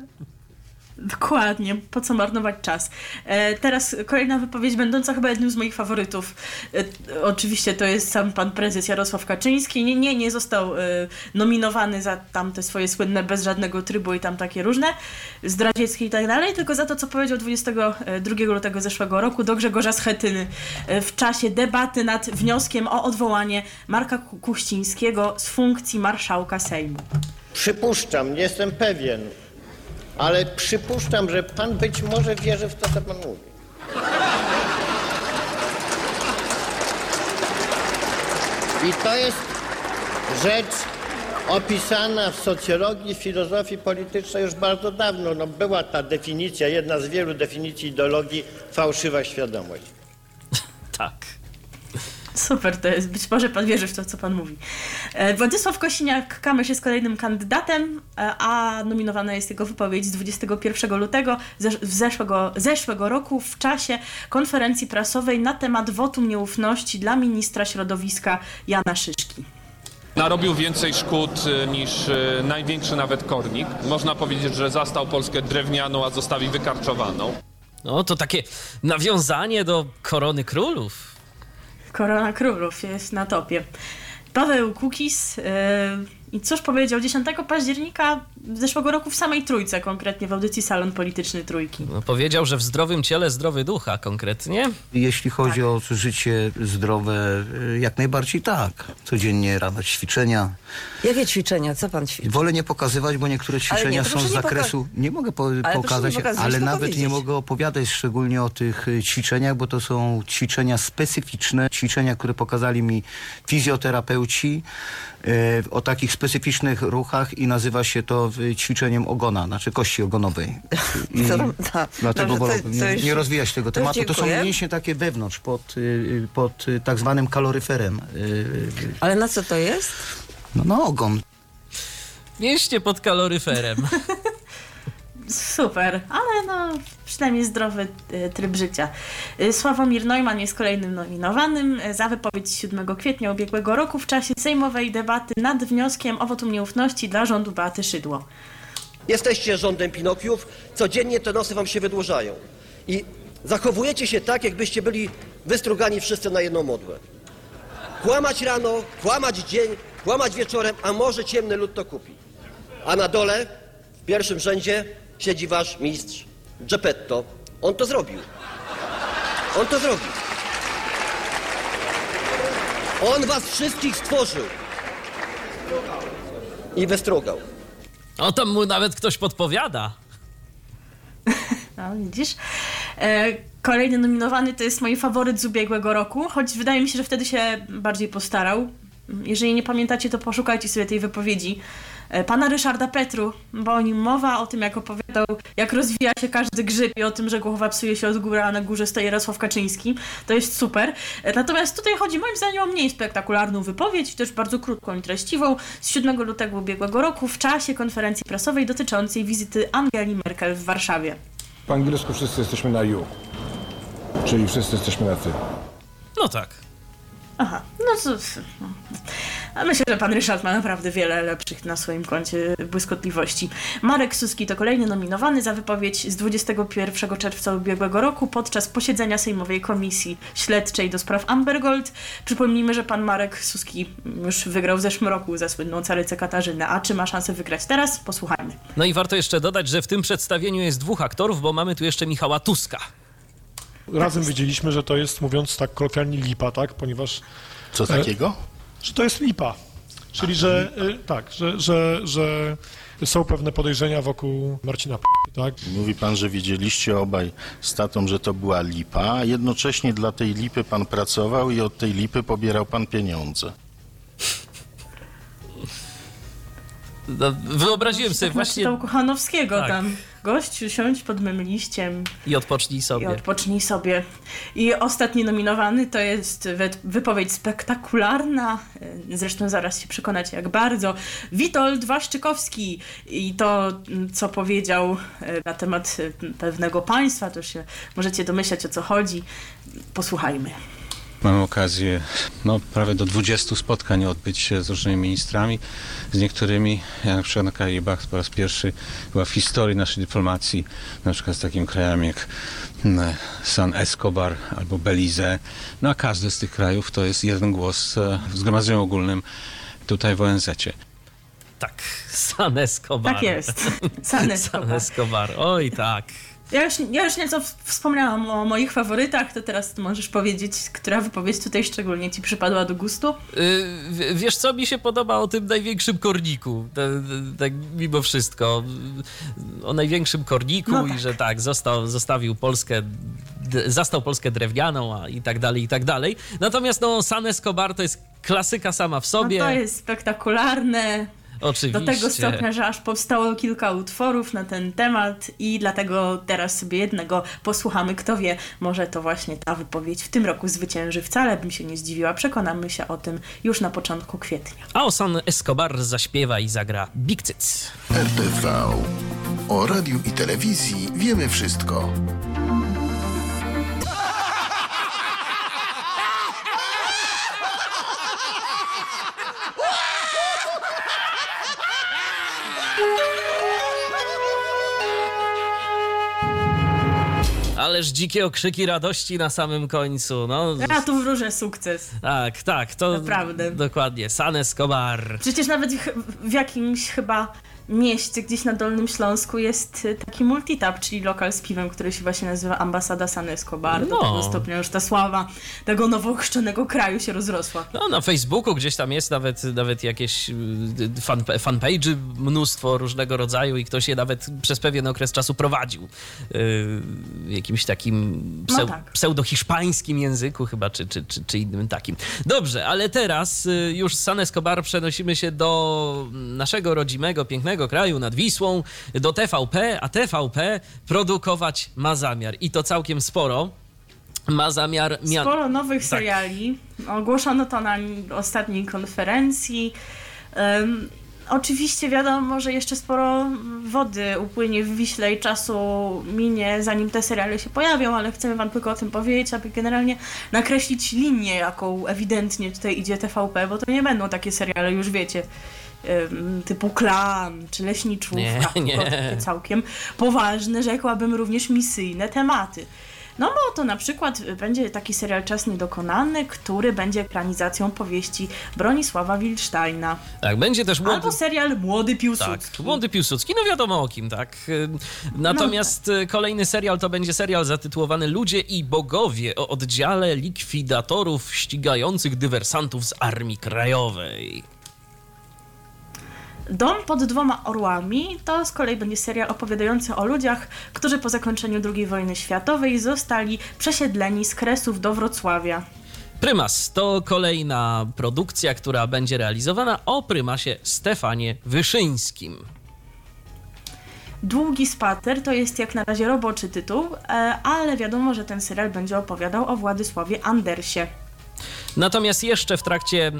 Dokładnie, po co marnować czas. E, teraz kolejna wypowiedź, będąca chyba jednym z moich faworytów. E, oczywiście to jest sam pan prezes Jarosław Kaczyński. Nie, nie, nie został e, nominowany za tamte swoje słynne bez żadnego trybu i tam takie różne, zdradzieckie i tak dalej, tylko za to, co powiedział 22 lutego zeszłego roku do Grzegorza Schetyny e, w czasie debaty nad wnioskiem o odwołanie Marka Ku- Kuchcińskiego z funkcji marszałka Sejmu. Przypuszczam, nie jestem pewien, ale przypuszczam, że pan być może wierzy w to, co pan mówi. I to jest rzecz opisana w socjologii, filozofii politycznej już bardzo dawno. No, była ta definicja, jedna z wielu definicji ideologii, fałszywa świadomość. Tak. Super to jest. Być może pan wierzy w to, co pan mówi. E, Władysław Kosiniak-Kamysz jest kolejnym kandydatem, e, a nominowana jest jego wypowiedź z 21 lutego zeszłego, zeszłego roku w czasie konferencji prasowej na temat wotum nieufności dla ministra środowiska Jana Szyszki. Narobił więcej szkód y, niż największy nawet kornik. Można powiedzieć, że zastał Polskę drewnianą, a zostawi wykarczowaną. No to takie nawiązanie do korony królów. Korona Królów jest na topie. Paweł Kukis yy, i cóż powiedział 10 października zeszłego roku w samej Trójce, konkretnie w audycji Salon Polityczny Trójki. No, powiedział, że w zdrowym ciele zdrowy ducha konkretnie. Jeśli chodzi o życie zdrowe, y, jak najbardziej tak. Codziennie rano ćwiczenia. Jakie ćwiczenia? Co pan ćwiczy? Wolę nie pokazywać, bo niektóre ćwiczenia nie, to są z nie zakresu. Nie mogę po, nie pokazać, pokazywać, ale nawet nie powiedzieć. mogę opowiadać szczególnie o tych y, ćwiczeniach, bo to są ćwiczenia specyficzne, ćwiczenia, które pokazali mi fizjoterapeuci y, o takich specyficznych ruchach i nazywa się to y, ćwiczeniem ogona, znaczy kości ogonowej. I Co- tak. dlatego Dobrze, to- wolę to nie, nie rozwijać tego to tematu. To są mięśnie takie wewnątrz, pod, pod tak zwanym kaloryferem. Ale na co to jest? No na ogon. Mieście pod kaloryferem. Super, ale no przynajmniej zdrowy e, tryb życia. E, Sławomir Neumann jest kolejnym nominowanym e, za wypowiedź 7 kwietnia ubiegłego roku w czasie sejmowej debaty nad wnioskiem o wotum nieufności dla rządu Beaty Szydło. Jesteście rządem Pinokiów, codziennie te nosy wam się wydłużają. I zachowujecie się tak, jakbyście byli wystrugani wszyscy na jedną modłę. Kłamać rano, kłamać dzień, kłamać wieczorem, a może ciemny lud to kupi. A na dole, w pierwszym rzędzie, siedzi wasz mistrz Geppetto. On to zrobił. On to zrobił. On was wszystkich stworzył. I wystrugał. O, tam mu nawet ktoś podpowiada. No, widzisz? E, Kolejny nominowany to jest mój faworyt z ubiegłego roku, choć wydaje mi się, że wtedy się bardziej postarał. Jeżeli nie pamiętacie, to poszukajcie sobie tej wypowiedzi e, pana Ryszarda Petru, bo o nim mowa, o tym jak opowiadał, jak rozwija się każdy grzyb i o tym, że głowa psuje się od góry, a na górze stoi Jarosław Kaczyński. To jest super. E, Natomiast tutaj chodzi moim zdaniem o mniej spektakularną wypowiedź, też bardzo krótką i treściwą, z 7 lutego ubiegłego roku w czasie konferencji prasowej dotyczącej wizyty Angeli Merkel w Warszawie. Po angielsku wszyscy jesteśmy na you. Czyli wszyscy jesteśmy na ty. No tak. Aha, no to... A myślę, że pan Ryszard ma naprawdę wiele lepszych na swoim koncie błyskotliwości. Marek Suski to kolejny nominowany za wypowiedź z 21 czerwca ubiegłego roku podczas posiedzenia Sejmowej Komisji Śledczej do spraw Amber Gold. Przypomnijmy, że pan Marek Suski już wygrał w zeszłym roku za słynną carycę Katarzynę. A czy ma szansę wygrać teraz? Posłuchajmy. No i warto jeszcze dodać, że w tym przedstawieniu jest dwóch aktorów, bo mamy tu jeszcze Michała Tuska. Razem wiedzieliśmy, że to jest, mówiąc tak kolokwialnie, lipa, tak? Ponieważ... Co e, takiego? Że to jest lipa. Czyli, że e, tak, że, że, że są pewne podejrzenia wokół Marcina P., tak? Mówi pan, że wiedzieliście obaj z tatą, że to była lipa, a jednocześnie dla tej lipy pan pracował i od tej lipy pobierał pan pieniądze. Wyobraziłem sobie Tak właśnie... czytał Kochanowskiego Tak. tam. Gościu, siądź pod mym liściem I odpocznij sobie. I odpocznij sobie. I ostatni nominowany to jest wy- wypowiedź spektakularna, e, zresztą zaraz się przekonacie jak bardzo, Witold Waszczykowski i to, m, co powiedział e, na temat e, pewnego państwa, to się możecie domyślać o co chodzi. Posłuchajmy. Mamy okazję no, prawie do 20 spotkań odbyć się z różnymi ministrami, z niektórymi, ja na przykład na Karibach po raz pierwszy była w historii naszej dyplomacji, na przykład z takim krajem jak mm, San Escobar albo Belize, no a każdy z tych krajów to jest jeden głos e, w Zgromadzeniu Ogólnym tutaj w ONZ-cie. Tak, San Escobar. Tak jest. San Escobar. San Escobar. Oj, tak. Ja już, ja już nieco wspomniałam o moich faworytach, to teraz możesz powiedzieć, która wypowiedź tutaj szczególnie ci przypadła do gustu? Y, w- wiesz co, mi się podoba o tym największym korniku, tak, mimo wszystko, o największym korniku No i tak. że tak, został, zostawił Polskę, zastał Polskę drewnianą a i tak dalej, i tak dalej. Natomiast no, San Escobar to jest klasyka sama w No sobie. to jest spektakularne. Oczywiście. Do tego stopnia, że aż powstało kilka utworów na ten temat i dlatego teraz sobie jednego posłuchamy. Kto wie, może to właśnie ta wypowiedź w tym roku zwycięży. Wcale bym się nie zdziwiła. Przekonamy się o tym już na początku kwietnia. A o San Escobar zaśpiewa i zagra Big Cyc. RTV. O radiu i telewizji wiemy wszystko. Ależ dzikie okrzyki radości na samym końcu. No, Ja tu wróżę sukces. tak, tak, to Naprawdę. dokładnie. San Escobar. Przecież nawet w, w jakimś chyba mieście gdzieś na Dolnym Śląsku jest y, taki multitap, czyli lokal z piwem, który się właśnie nazywa Ambasada San Escobar. Do No. tego stopnia już ta sława tego nowo ochrzczonego kraju się rozrosła. No, na Facebooku gdzieś tam jest nawet, nawet jakieś y, fan, fanpage'y, mnóstwo różnego rodzaju i ktoś je nawet przez pewien okres czasu prowadził. Yy, jakimś takim No pseu, tak. pseudo-hiszpańskim języku chyba, czy, czy, czy, czy innym takim. Dobrze, ale teraz y, już z San Escobar przenosimy się do naszego rodzimego, pięknego kraju nad Wisłą, do TVP, a TVP produkować ma zamiar i to całkiem sporo. Ma zamiar... mia- Sporo nowych Tak. seriali. Ogłoszono to na ostatniej konferencji. Em, oczywiście wiadomo, że jeszcze sporo wody upłynie w Wiśle i czasu minie, zanim te seriale się pojawią, ale chcemy Wam tylko o tym powiedzieć, aby generalnie nakreślić linię, jaką ewidentnie tutaj idzie TVP, bo to nie będą takie seriale, już wiecie, typu Klan czy Leśniczówka, Nie, nie. takie całkiem poważne, rzekłabym również misyjne tematy. No bo to na przykład będzie taki serial Czas Niedokonany, który będzie ekranizacją powieści Bronisława Wilsteina. Tak, będzie też młody... Albo serial Młody Piłsudski. Tak, Młody Piłsudski, no wiadomo o kim, tak. Natomiast y, kolejny serial to będzie serial zatytułowany Ludzie i Bogowie o oddziale likwidatorów ścigających dywersantów z Armii Krajowej. Dom pod dwoma orłami to z kolei będzie serial opowiadający o ludziach, którzy po zakończeniu II wojny światowej zostali przesiedleni z Kresów do Wrocławia. Prymas to kolejna produkcja, która będzie realizowana o prymasie Stefanie Wyszyńskim. Długi spacer to jest jak na razie roboczy tytuł, e, ale wiadomo, że ten serial będzie opowiadał o Władysławie Andersie. Natomiast jeszcze w trakcie e,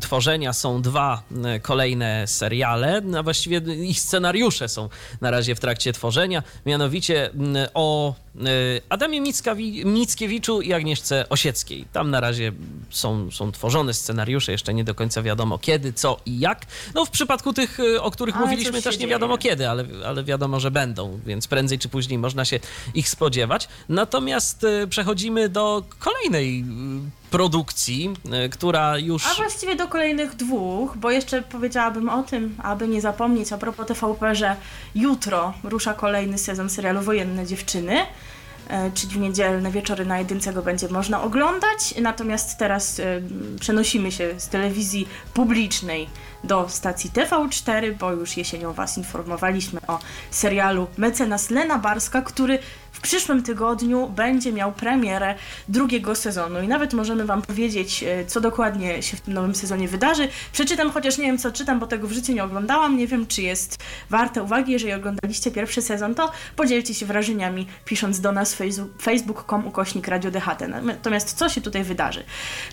tworzenia są dwa e, kolejne seriale, a właściwie ich scenariusze są na razie w trakcie tworzenia, mianowicie m, o Adamie Mickawi- Mickiewiczu i Agnieszce Osieckiej. Tam na razie są, są tworzone scenariusze, jeszcze nie do końca wiadomo kiedy, co i jak. No w przypadku tych, e, o których Ale mówiliśmy też nie wiadomo dzieje. kiedy, ale, ale wiadomo, że będą, więc prędzej czy później można się ich spodziewać. Natomiast e, przechodzimy do kolejnej e, produkcji, e, która już... A właściwie do kolejnych dwóch, bo jeszcze powiedziałabym o tym, aby nie zapomnieć a propos TVP, że jutro rusza kolejny sezon serialu Wojenne Dziewczyny, e, czyli w niedzielne wieczory na jedynce go będzie można oglądać, natomiast teraz e, przenosimy się z telewizji publicznej do stacji TV4, bo już jesienią Was informowaliśmy o serialu Mecenas Lena Barska, który w przyszłym tygodniu będzie miał premierę drugiego sezonu i nawet możemy Wam powiedzieć, e, co dokładnie się w tym nowym sezonie wydarzy. Przeczytam, chociaż nie wiem co czytam, bo tego w życiu nie oglądałam, nie wiem czy jest warte uwagi. Jeżeli oglądaliście pierwszy sezon, to podzielcie się wrażeniami pisząc do nas facebook.com ukośnik Radio DHT. Natomiast co się tutaj wydarzy?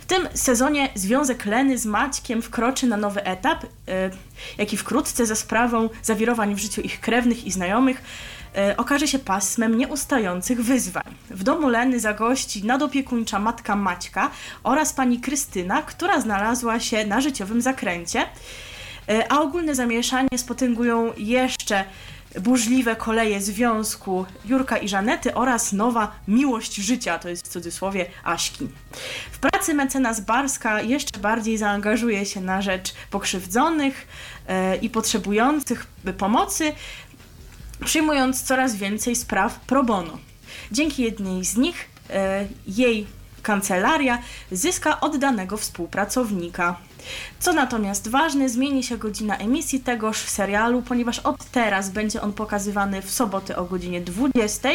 W tym sezonie związek Leny z Maćkiem wkroczy na nowy etap, e, jaki wkrótce za sprawą zawirowań w życiu ich krewnych i znajomych e, okaże się pasmem nieustających wyzwań. W domu Leny zagości nadopiekuńcza matka Maćka oraz pani Krystyna, która znalazła się na życiowym zakręcie, E, a ogólne zamieszanie spotęgują jeszcze burzliwe koleje związku Jurka i Żanety oraz nowa miłość życia, to jest w cudzysłowie Aśki. W pracy mecenas Barska jeszcze bardziej zaangażuje się na rzecz pokrzywdzonych e, i potrzebujących pomocy, przyjmując coraz więcej spraw pro bono. Dzięki jednej z nich e, jej kancelaria zyska oddanego współpracownika. Co natomiast ważne, zmieni się godzina emisji tegoż serialu, ponieważ od teraz będzie on pokazywany w soboty o godzinie 20,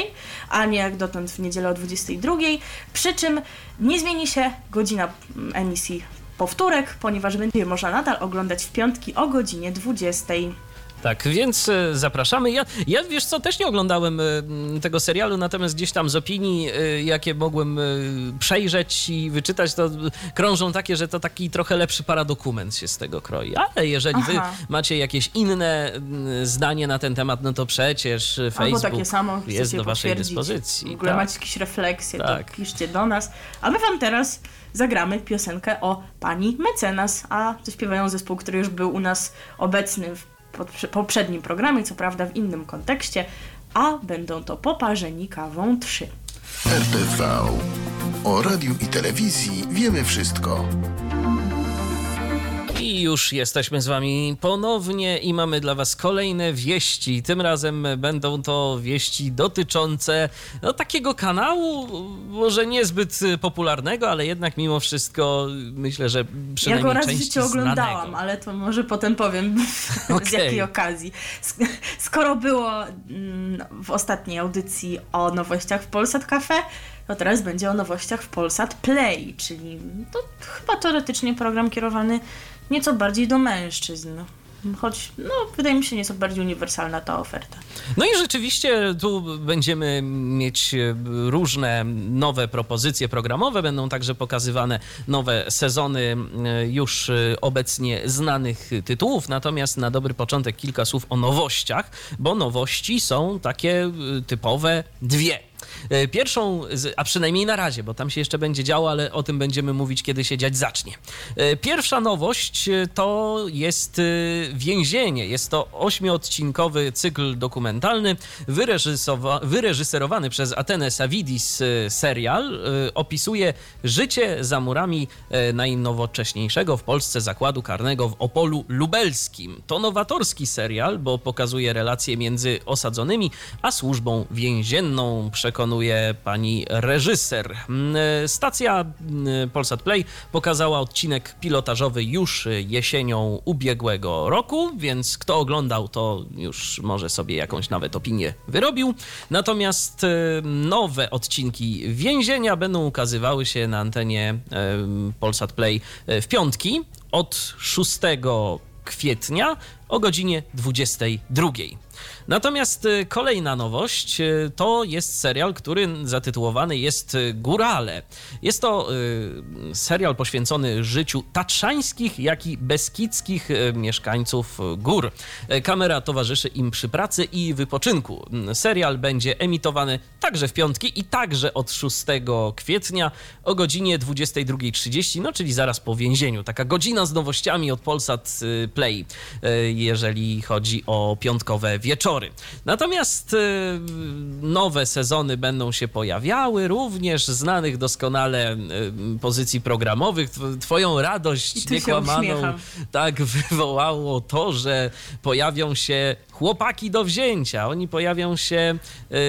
a nie jak dotąd w niedzielę o 22. Przy czym nie zmieni się godzina mm, emisji powtórek, ponieważ będzie można nadal oglądać w piątki o godzinie 20. Tak, więc e, zapraszamy. Ja, ja wiesz co, też nie oglądałem e, tego serialu, natomiast gdzieś tam z opinii, e, jakie mogłem przejrzeć i wyczytać, to krążą takie, że to taki trochę lepszy paradokument się z tego kroi. Ale jeżeli wy Aha. macie jakieś inne zdanie na ten temat, no to przecież Albo Facebook takie samo jest do waszej dyspozycji. W ogóle tak. macie jakieś refleksje, Tak. to piszcie do nas. A my wam teraz zagramy piosenkę o pani mecenas, a to śpiewają zespół, który już był u nas obecny w poprzednim programie, co prawda w innym kontekście. a będą to poparzeni kawą 3. RTV. O radiu i telewizji wiemy wszystko. I już jesteśmy z Wami ponownie i mamy dla Was kolejne wieści. Tym razem będą to wieści dotyczące no, takiego kanału, może niezbyt popularnego, ale jednak mimo wszystko myślę, że Ja przynajmniej go raz w życiu oglądałam, znanego. ale to może potem powiem z Okej. jakiej okazji. Sk- Skoro było mm, w ostatniej audycji o nowościach w Polsat Cafe, to teraz będzie o nowościach w Polsat Play, czyli to chyba teoretycznie program kierowany nieco bardziej do mężczyzn. Choć, no, wydaje mi się nieco bardziej uniwersalna ta oferta. No i rzeczywiście tu będziemy mieć e, różne nowe propozycje programowe, będą także pokazywane nowe sezony e, już e, obecnie znanych tytułów, natomiast na dobry początek kilka słów o nowościach, bo nowości są takie typowe dwie. E, Pierwszą, a przynajmniej na razie, bo tam się jeszcze będzie działo, ale o tym będziemy mówić, kiedy się dziać zacznie. E, Pierwsza nowość e, to jest Więzienie. Jest to ośmiodcinkowy cykl dokumentalny wyreżyserowany przez Atenę Savidis serial. Opisuje życie za murami najnowocześniejszego w Polsce zakładu karnego w Opolu Lubelskim. To nowatorski serial, bo pokazuje relacje między osadzonymi a służbą więzienną, przekonuje pani reżyser. Mm, Stacja mm, Polsat Play pokazała odcinek pilotażowy już jesienią ubiegłego roku, więc kto oglądał, to już może sobie jakąś nawet opinię wyrobił. Natomiast e, nowe odcinki więzienia będą ukazywały się na antenie Polsat Play e, w piątki od 6 kwietnia o godzinie 22. Natomiast y, kolejna nowość y, to jest serial, który zatytułowany jest y, Górale. Jest to serial poświęcony życiu tatrzańskich, jak i beskidzkich mieszkańców gór. Kamera towarzyszy im przy pracy i wypoczynku. Mm, Serial będzie emitowany także w piątki i także od 6 kwietnia o godzinie 22.30, no czyli zaraz po więzieniu. Taka godzina z nowościami od Polsat Play, jeżeli chodzi o piątkowe wieczory. Natomiast y, nowe sezony będą się pojawiały, również znanych doskonale y, pozycji programowych. Tw- Twoją radość niekłamaną tak wywołało to, że pojawią się chłopaki do wzięcia. Oni pojawią się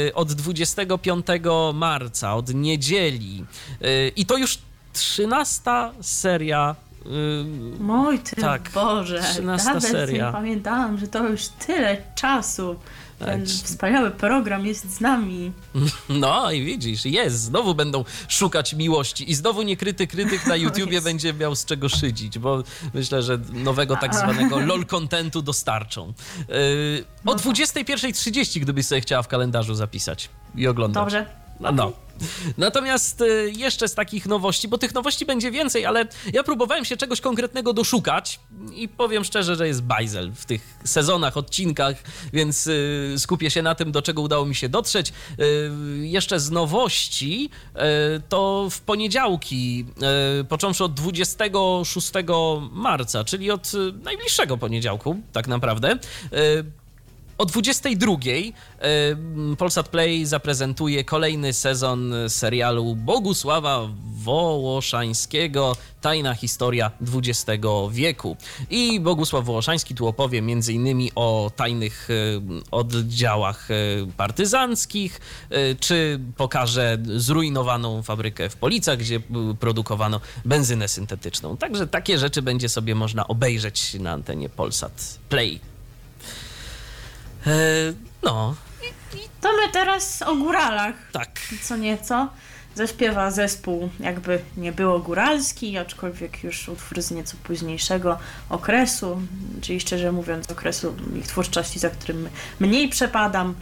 y, od 25 marca, od niedzieli. I to już 13 seria. Mój ty Tak, Boże, 13 nawet seria. nie pamiętałam, że to już tyle czasu. Ten Tak. wspaniały program jest z nami. No i widzisz, jest, znowu będą szukać miłości i znowu niekryty krytyk na YouTubie będzie miał z czego szydzić, bo myślę, że nowego tak zwanego lol contentu dostarczą. Yy, o 21.30, gdybyś sobie chciała w kalendarzu zapisać i oglądać. Dobrze. No, no. Natomiast y, jeszcze z takich nowości, bo tych nowości będzie więcej, ale ja próbowałem się czegoś konkretnego doszukać i powiem szczerze, że jest bajzel w tych sezonach, odcinkach, więc y, skupię się na tym, do czego udało mi się dotrzeć. Y, Jeszcze z nowości to w poniedziałki, począwszy od 26 marca, czyli od najbliższego poniedziałku tak naprawdę, o 22 e, Polsat Play zaprezentuje kolejny sezon serialu Bogusława Wołoszańskiego Tajna historia XX wieku. I Bogusław Wołoszański tu opowie m.in. o tajnych oddziałach e, partyzanckich, e, czy pokaże zrujnowaną fabrykę w Policach, gdzie e, produkowano benzynę syntetyczną. Także takie rzeczy będzie sobie można obejrzeć na antenie Polsat Play. E, no, To my teraz o góralach. tak. Co nieco. Zaśpiewa zespół, jakby nie było góralski, aczkolwiek już utwór z nieco późniejszego okresu, czyli szczerze mówiąc okresu ich twórczości, za którym mniej przepadam,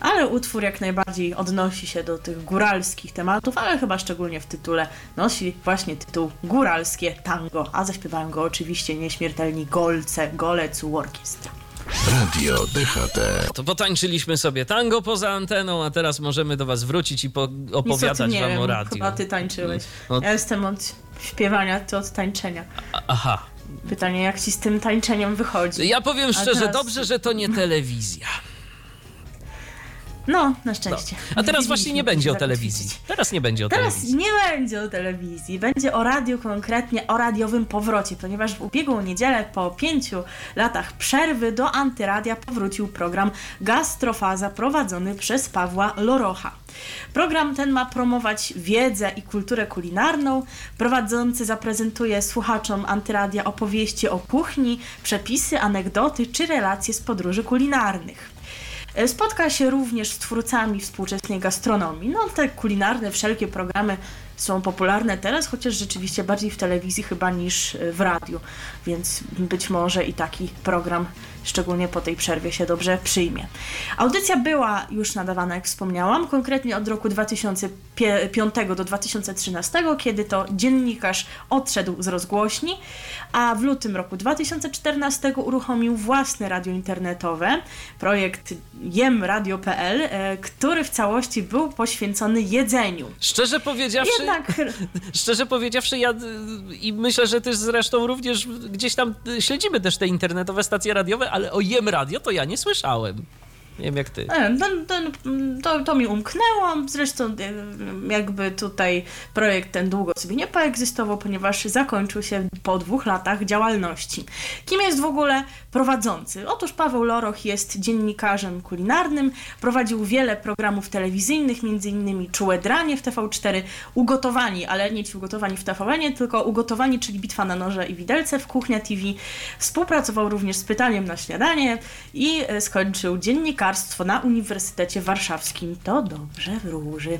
ale utwór jak najbardziej odnosi się do tych góralskich tematów, ale chyba szczególnie w tytule nosi właśnie tytuł Góralskie Tango, a zaśpiewają go oczywiście nieśmiertelni Golce, Golec Orkiestra. Radio DHT. To potańczyliśmy sobie tango poza anteną, a teraz możemy do was wrócić i po- opowiadać wam wiem, o radiu. chyba ty tańczyłeś. No. Ja jestem od śpiewania, ty od tańczenia. Aha. Pytanie, jak ci z tym tańczeniem wychodzi? Ja powiem A szczerze, teraz- dobrze, że to nie telewizja. No, na szczęście. A teraz właśnie nie będzie o telewizji. Teraz nie będzie o Teraz telewizji. nie będzie o telewizji, będzie o radiu, konkretnie o radiowym powrocie, ponieważ w ubiegłą niedzielę po pięciu latach przerwy do Antyradia powrócił program Gastrofaza prowadzony przez Pawła Lorocha. Program ten ma promować wiedzę i kulturę kulinarną. Prowadzący zaprezentuje słuchaczom Antyradia opowieści o kuchni, przepisy, anegdoty czy relacje z podróży kulinarnych. E, Spotka się również z twórcami współczesnej gastronomii. No, te kulinarne, wszelkie programy są popularne teraz, chociaż rzeczywiście bardziej w telewizji chyba niż e, w radiu, więc być może i taki program, szczególnie po tej przerwie, się dobrze przyjmie. Audycja była już nadawana, jak wspomniałam, konkretnie od roku 2005 do 2013, kiedy to dziennikarz odszedł z rozgłośni, a w lutym roku 2014 uruchomił własne radio internetowe, projekt jemradio.pl, e, który w całości był poświęcony jedzeniu. Szczerze powiedziawszy, Jednak szczerze powiedziawszy, ja y, i myślę, że też zresztą również gdzieś tam y, śledzimy też te internetowe stacje radiowe, ale o Jem Radio to ja nie słyszałem. Nie wiem jak ty. Ten, ten, to, to mi umknęło. Zresztą e, jakby tutaj projekt ten długo sobie nie poegzystował, ponieważ zakończył się po dwóch latach działalności. Kim jest w ogóle prowadzący? Otóż Paweł Loroch jest dziennikarzem kulinarnym, prowadził wiele programów telewizyjnych, m.in. Czułe Dranie w TV4, Ugotowani, ale nie ci ugotowani w TVN, tylko Ugotowani, czyli Bitwa na noże i widelce w Kuchnia TV. Współpracował również z Pytaniem na śniadanie i e, skończył dziennikarstwo na Uniwersytecie Warszawskim. To dobrze wróży.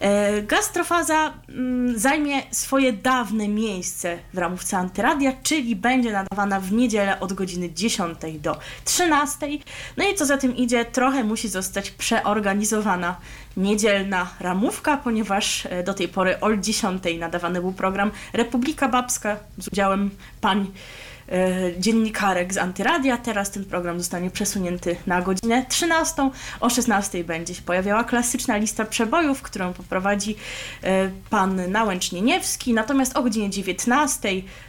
E, Gastrofaza mm, zajmie swoje dawne miejsce w ramówce Antyradia, czyli będzie nadawana w niedzielę od godziny 10 do 13. No i co za tym idzie, trochę musi zostać przeorganizowana niedzielna ramówka, ponieważ e, do tej pory o 10 nadawany był program Republika Babska z udziałem pań dziennikarek z Antyradia. Teraz ten program zostanie przesunięty na godzinę 13. O 16 będzie się pojawiała klasyczna lista przebojów, którą poprowadzi e, pan Nałęcz Nieniewski. Natomiast o godzinie 19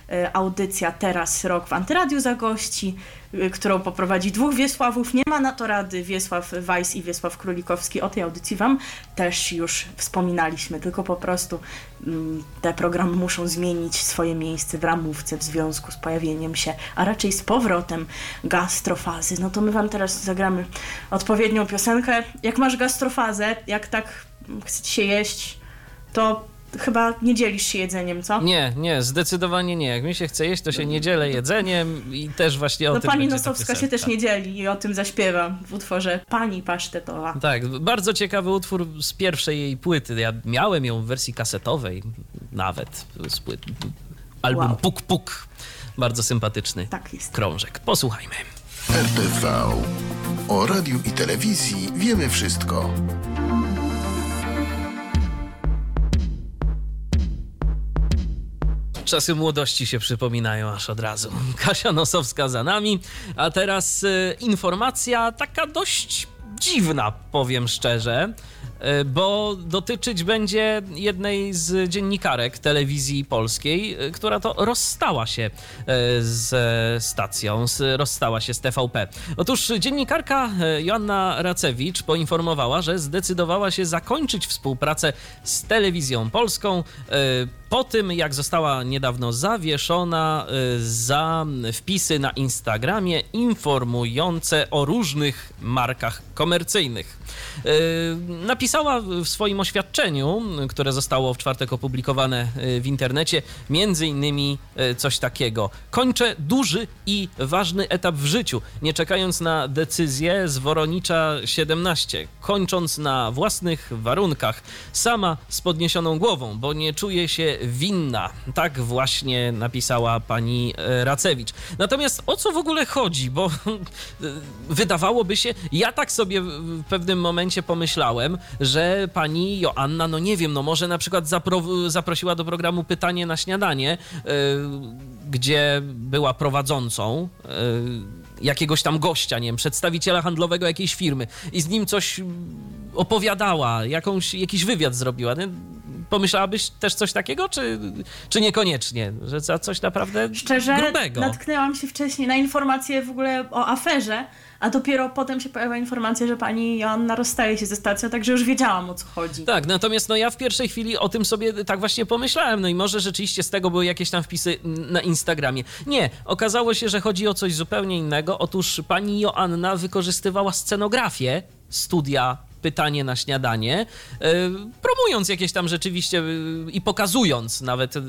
e, audycja Teraz Rok w Antyradiu zagości, e, którą poprowadzi dwóch Wiesławów. Nie ma na to rady Wiesław Weiss i Wiesław Królikowski. O tej audycji Wam też już wspominaliśmy, tylko po prostu mm, te programy muszą zmienić swoje miejsce w ramówce w związku z pojawieniem się, a raczej z powrotem gastrofazy. No to my Wam teraz zagramy odpowiednią piosenkę. Jak masz gastrofazę, jak tak chcecie jeść, to chyba nie dzielisz się jedzeniem, co? Nie, nie, zdecydowanie nie. Jak mi się chce jeść, to się nie dzielę jedzeniem i też właśnie o No tym pani Nosowska się też nie dzieli i o tym zaśpiewa w utworze Pani Pasztetowa. Tak, bardzo ciekawy utwór z pierwszej jej płyty. Ja miałem ją w wersji kasetowej nawet. Z płyt. Album Wow. Puk Puk. Bardzo sympatyczny tak jest. krążek. Posłuchajmy. RTV. O radiu i telewizji wiemy wszystko. Czasy młodości się przypominają aż od razu. Kasia Nosowska za nami, a teraz y, informacja taka dość dziwna, powiem szczerze, y, bo dotyczyć będzie jednej z dziennikarek telewizji polskiej, y, która to rozstała się z stacją, z, rozstała się z TVP. Otóż dziennikarka Joanna Racewicz poinformowała, że zdecydowała się zakończyć współpracę z telewizją polską po tym, jak została niedawno zawieszona y, za wpisy na Instagramie informujące o różnych markach komercyjnych. Y, Napisała w swoim oświadczeniu, które zostało w czwartek opublikowane y, w internecie, między innymi coś takiego. Kończę duży i ważny etap w życiu, nie czekając na decyzję z Woronicza 17, kończąc na własnych warunkach, sama z podniesioną głową, bo nie czuję się winna. Tak właśnie napisała pani e, Racewicz. Natomiast o co w ogóle chodzi? Bo wydawałoby się, ja tak sobie w pewnym momencie pomyślałem, że pani Joanna, no nie wiem, no może na przykład zapro- zaprosiła do programu Pytanie na śniadanie, e, gdzie była prowadzącą e, jakiegoś tam gościa, nie wiem, przedstawiciela handlowego jakiejś firmy i z nim coś opowiadała, jakąś, jakiś wywiad zrobiła. Nie? Pomyślałabyś też coś takiego, czy, czy niekoniecznie? Że za coś naprawdę Szczerze, grubego. natknęłam się wcześniej na informacje w ogóle o aferze, a dopiero potem się pojawiła informacja, że pani Joanna rozstaje się ze stacją, także już wiedziałam o co chodzi. Tak, natomiast no ja w pierwszej chwili o tym sobie tak właśnie pomyślałem, no i może rzeczywiście z tego były jakieś tam wpisy na Instagramie. Nie, okazało się, że chodzi o coś zupełnie innego. Otóż pani Joanna wykorzystywała scenografię studia pytanie na śniadanie, e, promując jakieś tam rzeczywiście e, i pokazując nawet e,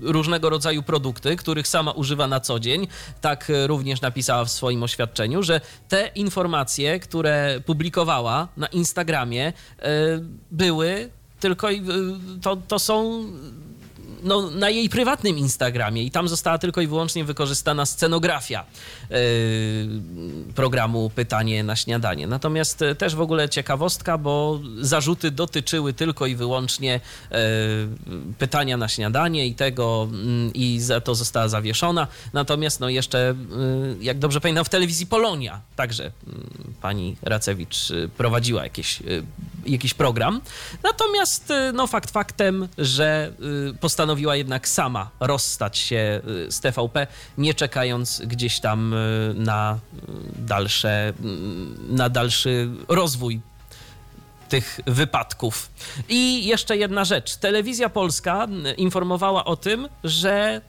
różnego rodzaju produkty, których sama używa na co dzień. Tak również napisała w swoim oświadczeniu, że te informacje, które publikowała na Instagramie, były tylko i- to, to są no, na jej prywatnym Instagramie i tam została tylko i wyłącznie wykorzystana scenografia yy, programu Pytanie na śniadanie. Natomiast e, też w ogóle ciekawostka, bo zarzuty dotyczyły tylko i wyłącznie e, pytania na śniadanie i tego mm, i za to została zawieszona. Natomiast no jeszcze, jak dobrze pamiętam, w telewizji Polonia także mm, pani Racewicz prowadziła jakieś, jakiś program. Natomiast y, no fakt faktem, że y, postanowiła jednak sama rozstać się y, z TVP, nie czekając gdzieś tam na dalsze, na dalszy rozwój tych wypadków. I jeszcze jedna rzecz. Telewizja Polska mm, informowała o tym, że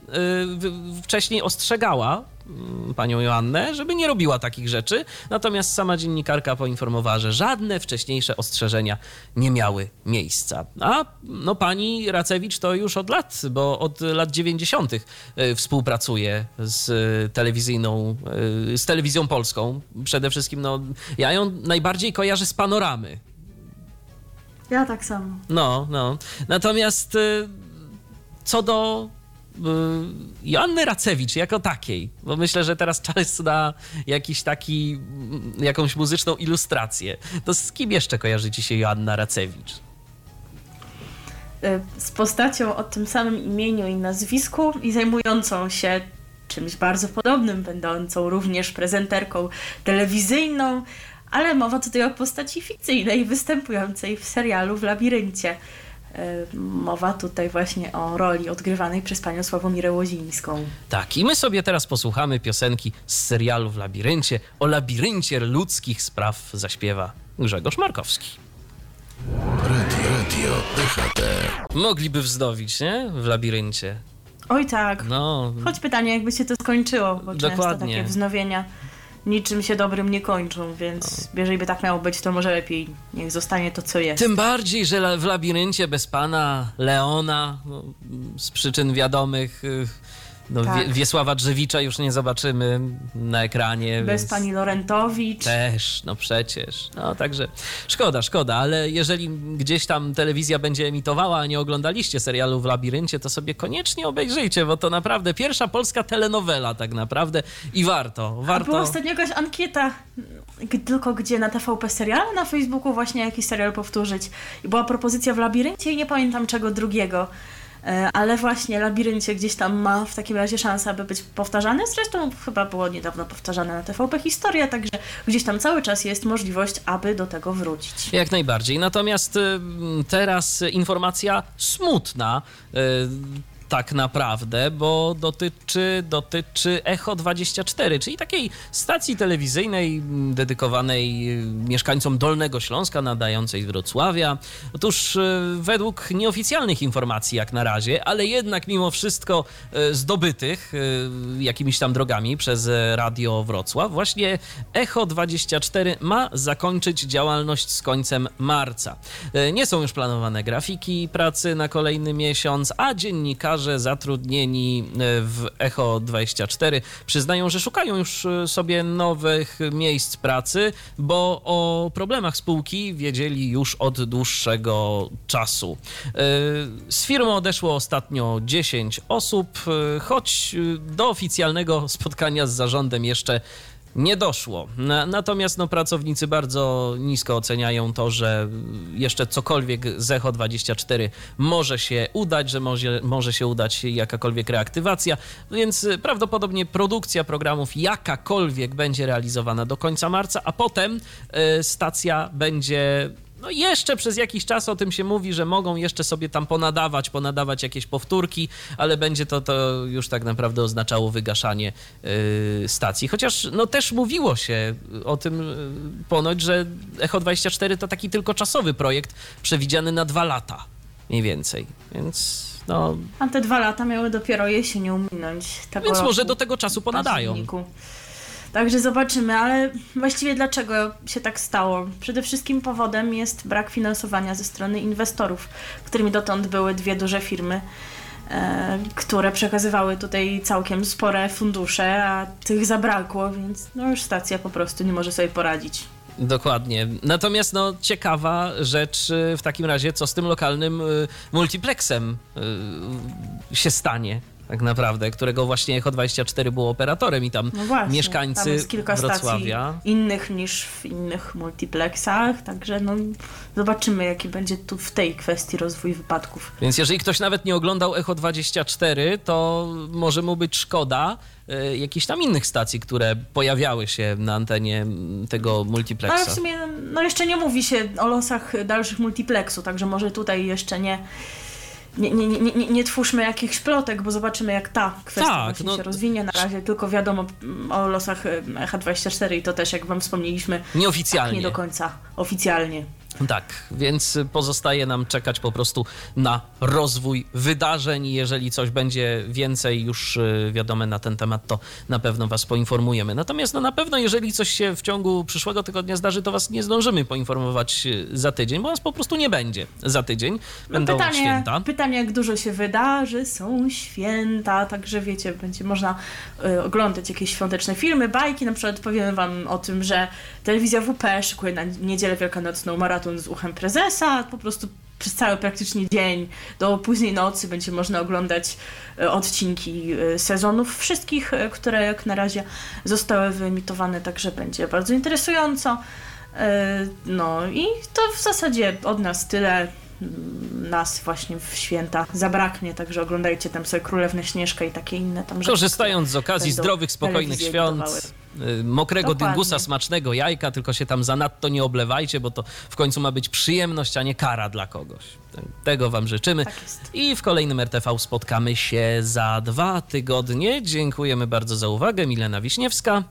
y, wcześniej ostrzegała mm, panią Joannę, żeby nie robiła takich rzeczy. Natomiast sama dziennikarka poinformowała, że żadne wcześniejsze ostrzeżenia nie miały miejsca. A no pani Racewicz to już od lat, bo od lat 90. y, współpracuje z y, telewizyjną, z telewizją polską. Przede wszystkim no, ja ją najbardziej kojarzę z panoramy. Ja tak samo. No, no. Natomiast y, co do y, Joanny Racewicz jako takiej, bo myślę, że teraz czas na jakiś taki, mm, jakąś muzyczną ilustrację, to z kim jeszcze kojarzy ci się Joanna Racewicz? Y, Z postacią o tym samym imieniu i nazwisku i zajmującą się czymś bardzo podobnym, będącą również prezenterką telewizyjną, ale mowa tutaj o postaci fikcyjnej występującej w serialu w Labiryncie. Y, Mowa tutaj właśnie o roli odgrywanej przez panią Sławomirę Łozińską. Tak, i my sobie teraz posłuchamy piosenki z serialu w Labiryncie. O labiryncie ludzkich spraw zaśpiewa Grzegorz Markowski. Radio, radio DHT. Mogliby wzdowić, nie? W labiryncie. Oj tak. No, Choć pytanie, jakby się to skończyło, bo często Dokładnie. takie wznowienia niczym się dobrym nie kończą, więc jeżeli by tak miało być, to może lepiej niech zostanie to, co jest. Tym bardziej, że w labiryncie bez pana Leona, no, z przyczyn wiadomych, y, no, Tak. Wie- Wiesława Drzewicza już nie zobaczymy na ekranie. Bez więc pani Lorentowicz. Też, no przecież. No także szkoda, szkoda, ale jeżeli gdzieś tam telewizja będzie emitowała, a nie oglądaliście serialu w labiryncie, to sobie koniecznie obejrzyjcie, bo to naprawdę pierwsza polska telenowela tak naprawdę i warto, A była warto. ostatnio jakaś ankieta, tylko gdzie na TVP serial, na Facebooku właśnie jakiś serial powtórzyć. I była propozycja w Labiryncie i nie pamiętam czego drugiego. E, Ale właśnie Labiryncie gdzieś tam ma w takim razie szansę, aby być powtarzany. Zresztą chyba było niedawno powtarzane na TVP Historia, także gdzieś tam cały czas jest możliwość, aby do tego wrócić. Jak najbardziej. Natomiast y, teraz informacja smutna. Tak naprawdę, bo dotyczy, dotyczy Echo 24, czyli takiej stacji telewizyjnej mm, dedykowanej y, mieszkańcom Dolnego Śląska, nadającej z Wrocławia. Otóż y, według nieoficjalnych informacji jak na razie, ale jednak mimo wszystko y, zdobytych jakimiś tam drogami przez Radio Wrocław, właśnie Echo 24 ma zakończyć działalność z końcem marca. Nie są już planowane grafiki pracy na kolejny miesiąc, a dziennikarze zatrudnieni e, w Echo 24 przyznają, że szukają już e, sobie nowych miejsc pracy, bo o problemach spółki wiedzieli już od dłuższego czasu. E, Z firmy odeszło ostatnio 10 osób, choć do oficjalnego spotkania z zarządem jeszcze nie doszło. Na, natomiast no, pracownicy bardzo nisko oceniają to, że jeszcze cokolwiek z Echo 24 może się udać, że może, może się udać jakakolwiek reaktywacja, więc y, prawdopodobnie produkcja programów jakakolwiek będzie realizowana do końca marca, a potem y, stacja będzie no jeszcze przez jakiś czas o tym się mówi, że mogą jeszcze sobie tam ponadawać, ponadawać jakieś powtórki, ale będzie to, to już tak naprawdę oznaczało wygaszanie yy, stacji. Chociaż no też mówiło się o tym yy, ponoć, że Echo 24 to taki tylko czasowy projekt przewidziany na dwa lata mniej więcej, więc no... A te dwa lata miały dopiero jesienią minąć. Tego Więc może do tego czasu ponadają. październiku. Także zobaczymy, ale właściwie dlaczego się tak stało? Przede wszystkim powodem jest brak finansowania ze strony inwestorów, którymi dotąd były dwie duże firmy, e, które przekazywały tutaj całkiem spore fundusze, a tych zabrakło, więc no już stacja po prostu nie może sobie poradzić. Dokładnie. Natomiast no, ciekawa rzecz y, w takim razie, co z tym lokalnym y, multiplexem y, się stanie tak naprawdę, którego właśnie Echo 24 było operatorem i tam No właśnie, mieszkańcy tam jest kilka Wrocławia. stacji innych niż w innych multiplexach, także no zobaczymy jaki będzie tu w tej kwestii rozwój wypadków. Więc jeżeli ktoś nawet nie oglądał Echo 24, to może mu być szkoda y, jakichś tam innych stacji, które pojawiały się na antenie tego multiplexa. Ale w sumie no jeszcze nie mówi się o losach dalszych multiplexu, także może tutaj jeszcze nie nie, nie, nie, nie, nie twórzmy jakichś plotek, bo zobaczymy jak ta kwestia Tak, no- się rozwinie. Na razie tylko wiadomo o losach H24 i to też jak wam wspomnieliśmy Nieoficjalnie. Tak nie do końca oficjalnie. Tak, więc pozostaje nam czekać po prostu na rozwój wydarzeń. i Jeżeli coś będzie więcej już y, wiadome na ten temat, to na pewno Was poinformujemy. Natomiast no, na pewno, jeżeli coś się w ciągu przyszłego tygodnia zdarzy, to Was nie zdążymy poinformować y, za tydzień, bo nas po prostu nie będzie za tydzień. Będą no pytanie, święta. pytanie, jak dużo się wydarzy, są święta, także wiecie, będzie można y, oglądać jakieś świąteczne filmy, bajki, na przykład powiem wam o tym, że telewizja WP szykuje na niedzielę wielkanocną maraton z uchem prezesa, po prostu przez cały praktycznie dzień do późnej nocy będzie można oglądać y, odcinki y, sezonów wszystkich, y, które jak na razie zostały wyemitowane, także będzie bardzo interesująco. No i to w zasadzie od nas tyle. Nas właśnie w święta zabraknie, także oglądajcie tam sobie Królewnę Śnieżkę i takie inne tam rzeczy. Korzystając z okazji zdrowych, spokojnych świąt, mokrego Dokładnie. dyngusa, smacznego jajka, tylko się tam zanadto nie oblewajcie, bo to w końcu ma być przyjemność, a nie kara dla kogoś. Te- Tego Wam życzymy. Tak I w kolejnym RTV spotkamy się za dwa tygodnie. Dziękujemy bardzo za uwagę. Milena Wiśniewska.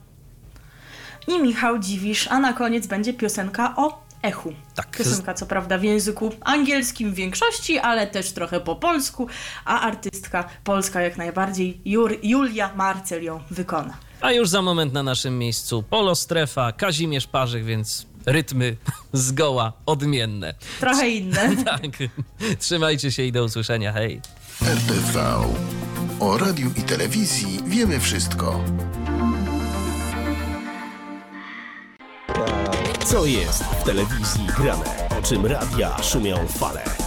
I Michał Dziwisz, a na koniec będzie piosenka o echu. Tak. Piosenka co prawda w języku angielskim w większości, ale też trochę po polsku, a artystka polska jak najbardziej Jur, Julia Marcel ją wykona. A już za moment na naszym miejscu Polo Strefa, Kazimierz Parzyk, więc rytmy zgoła odmienne. Trochę inne. tak. Trzymajcie się i do usłyszenia. Hej. RTV. O radiu i telewizji wiemy wszystko. Co jest w telewizji grane? O czym radia szumią fale?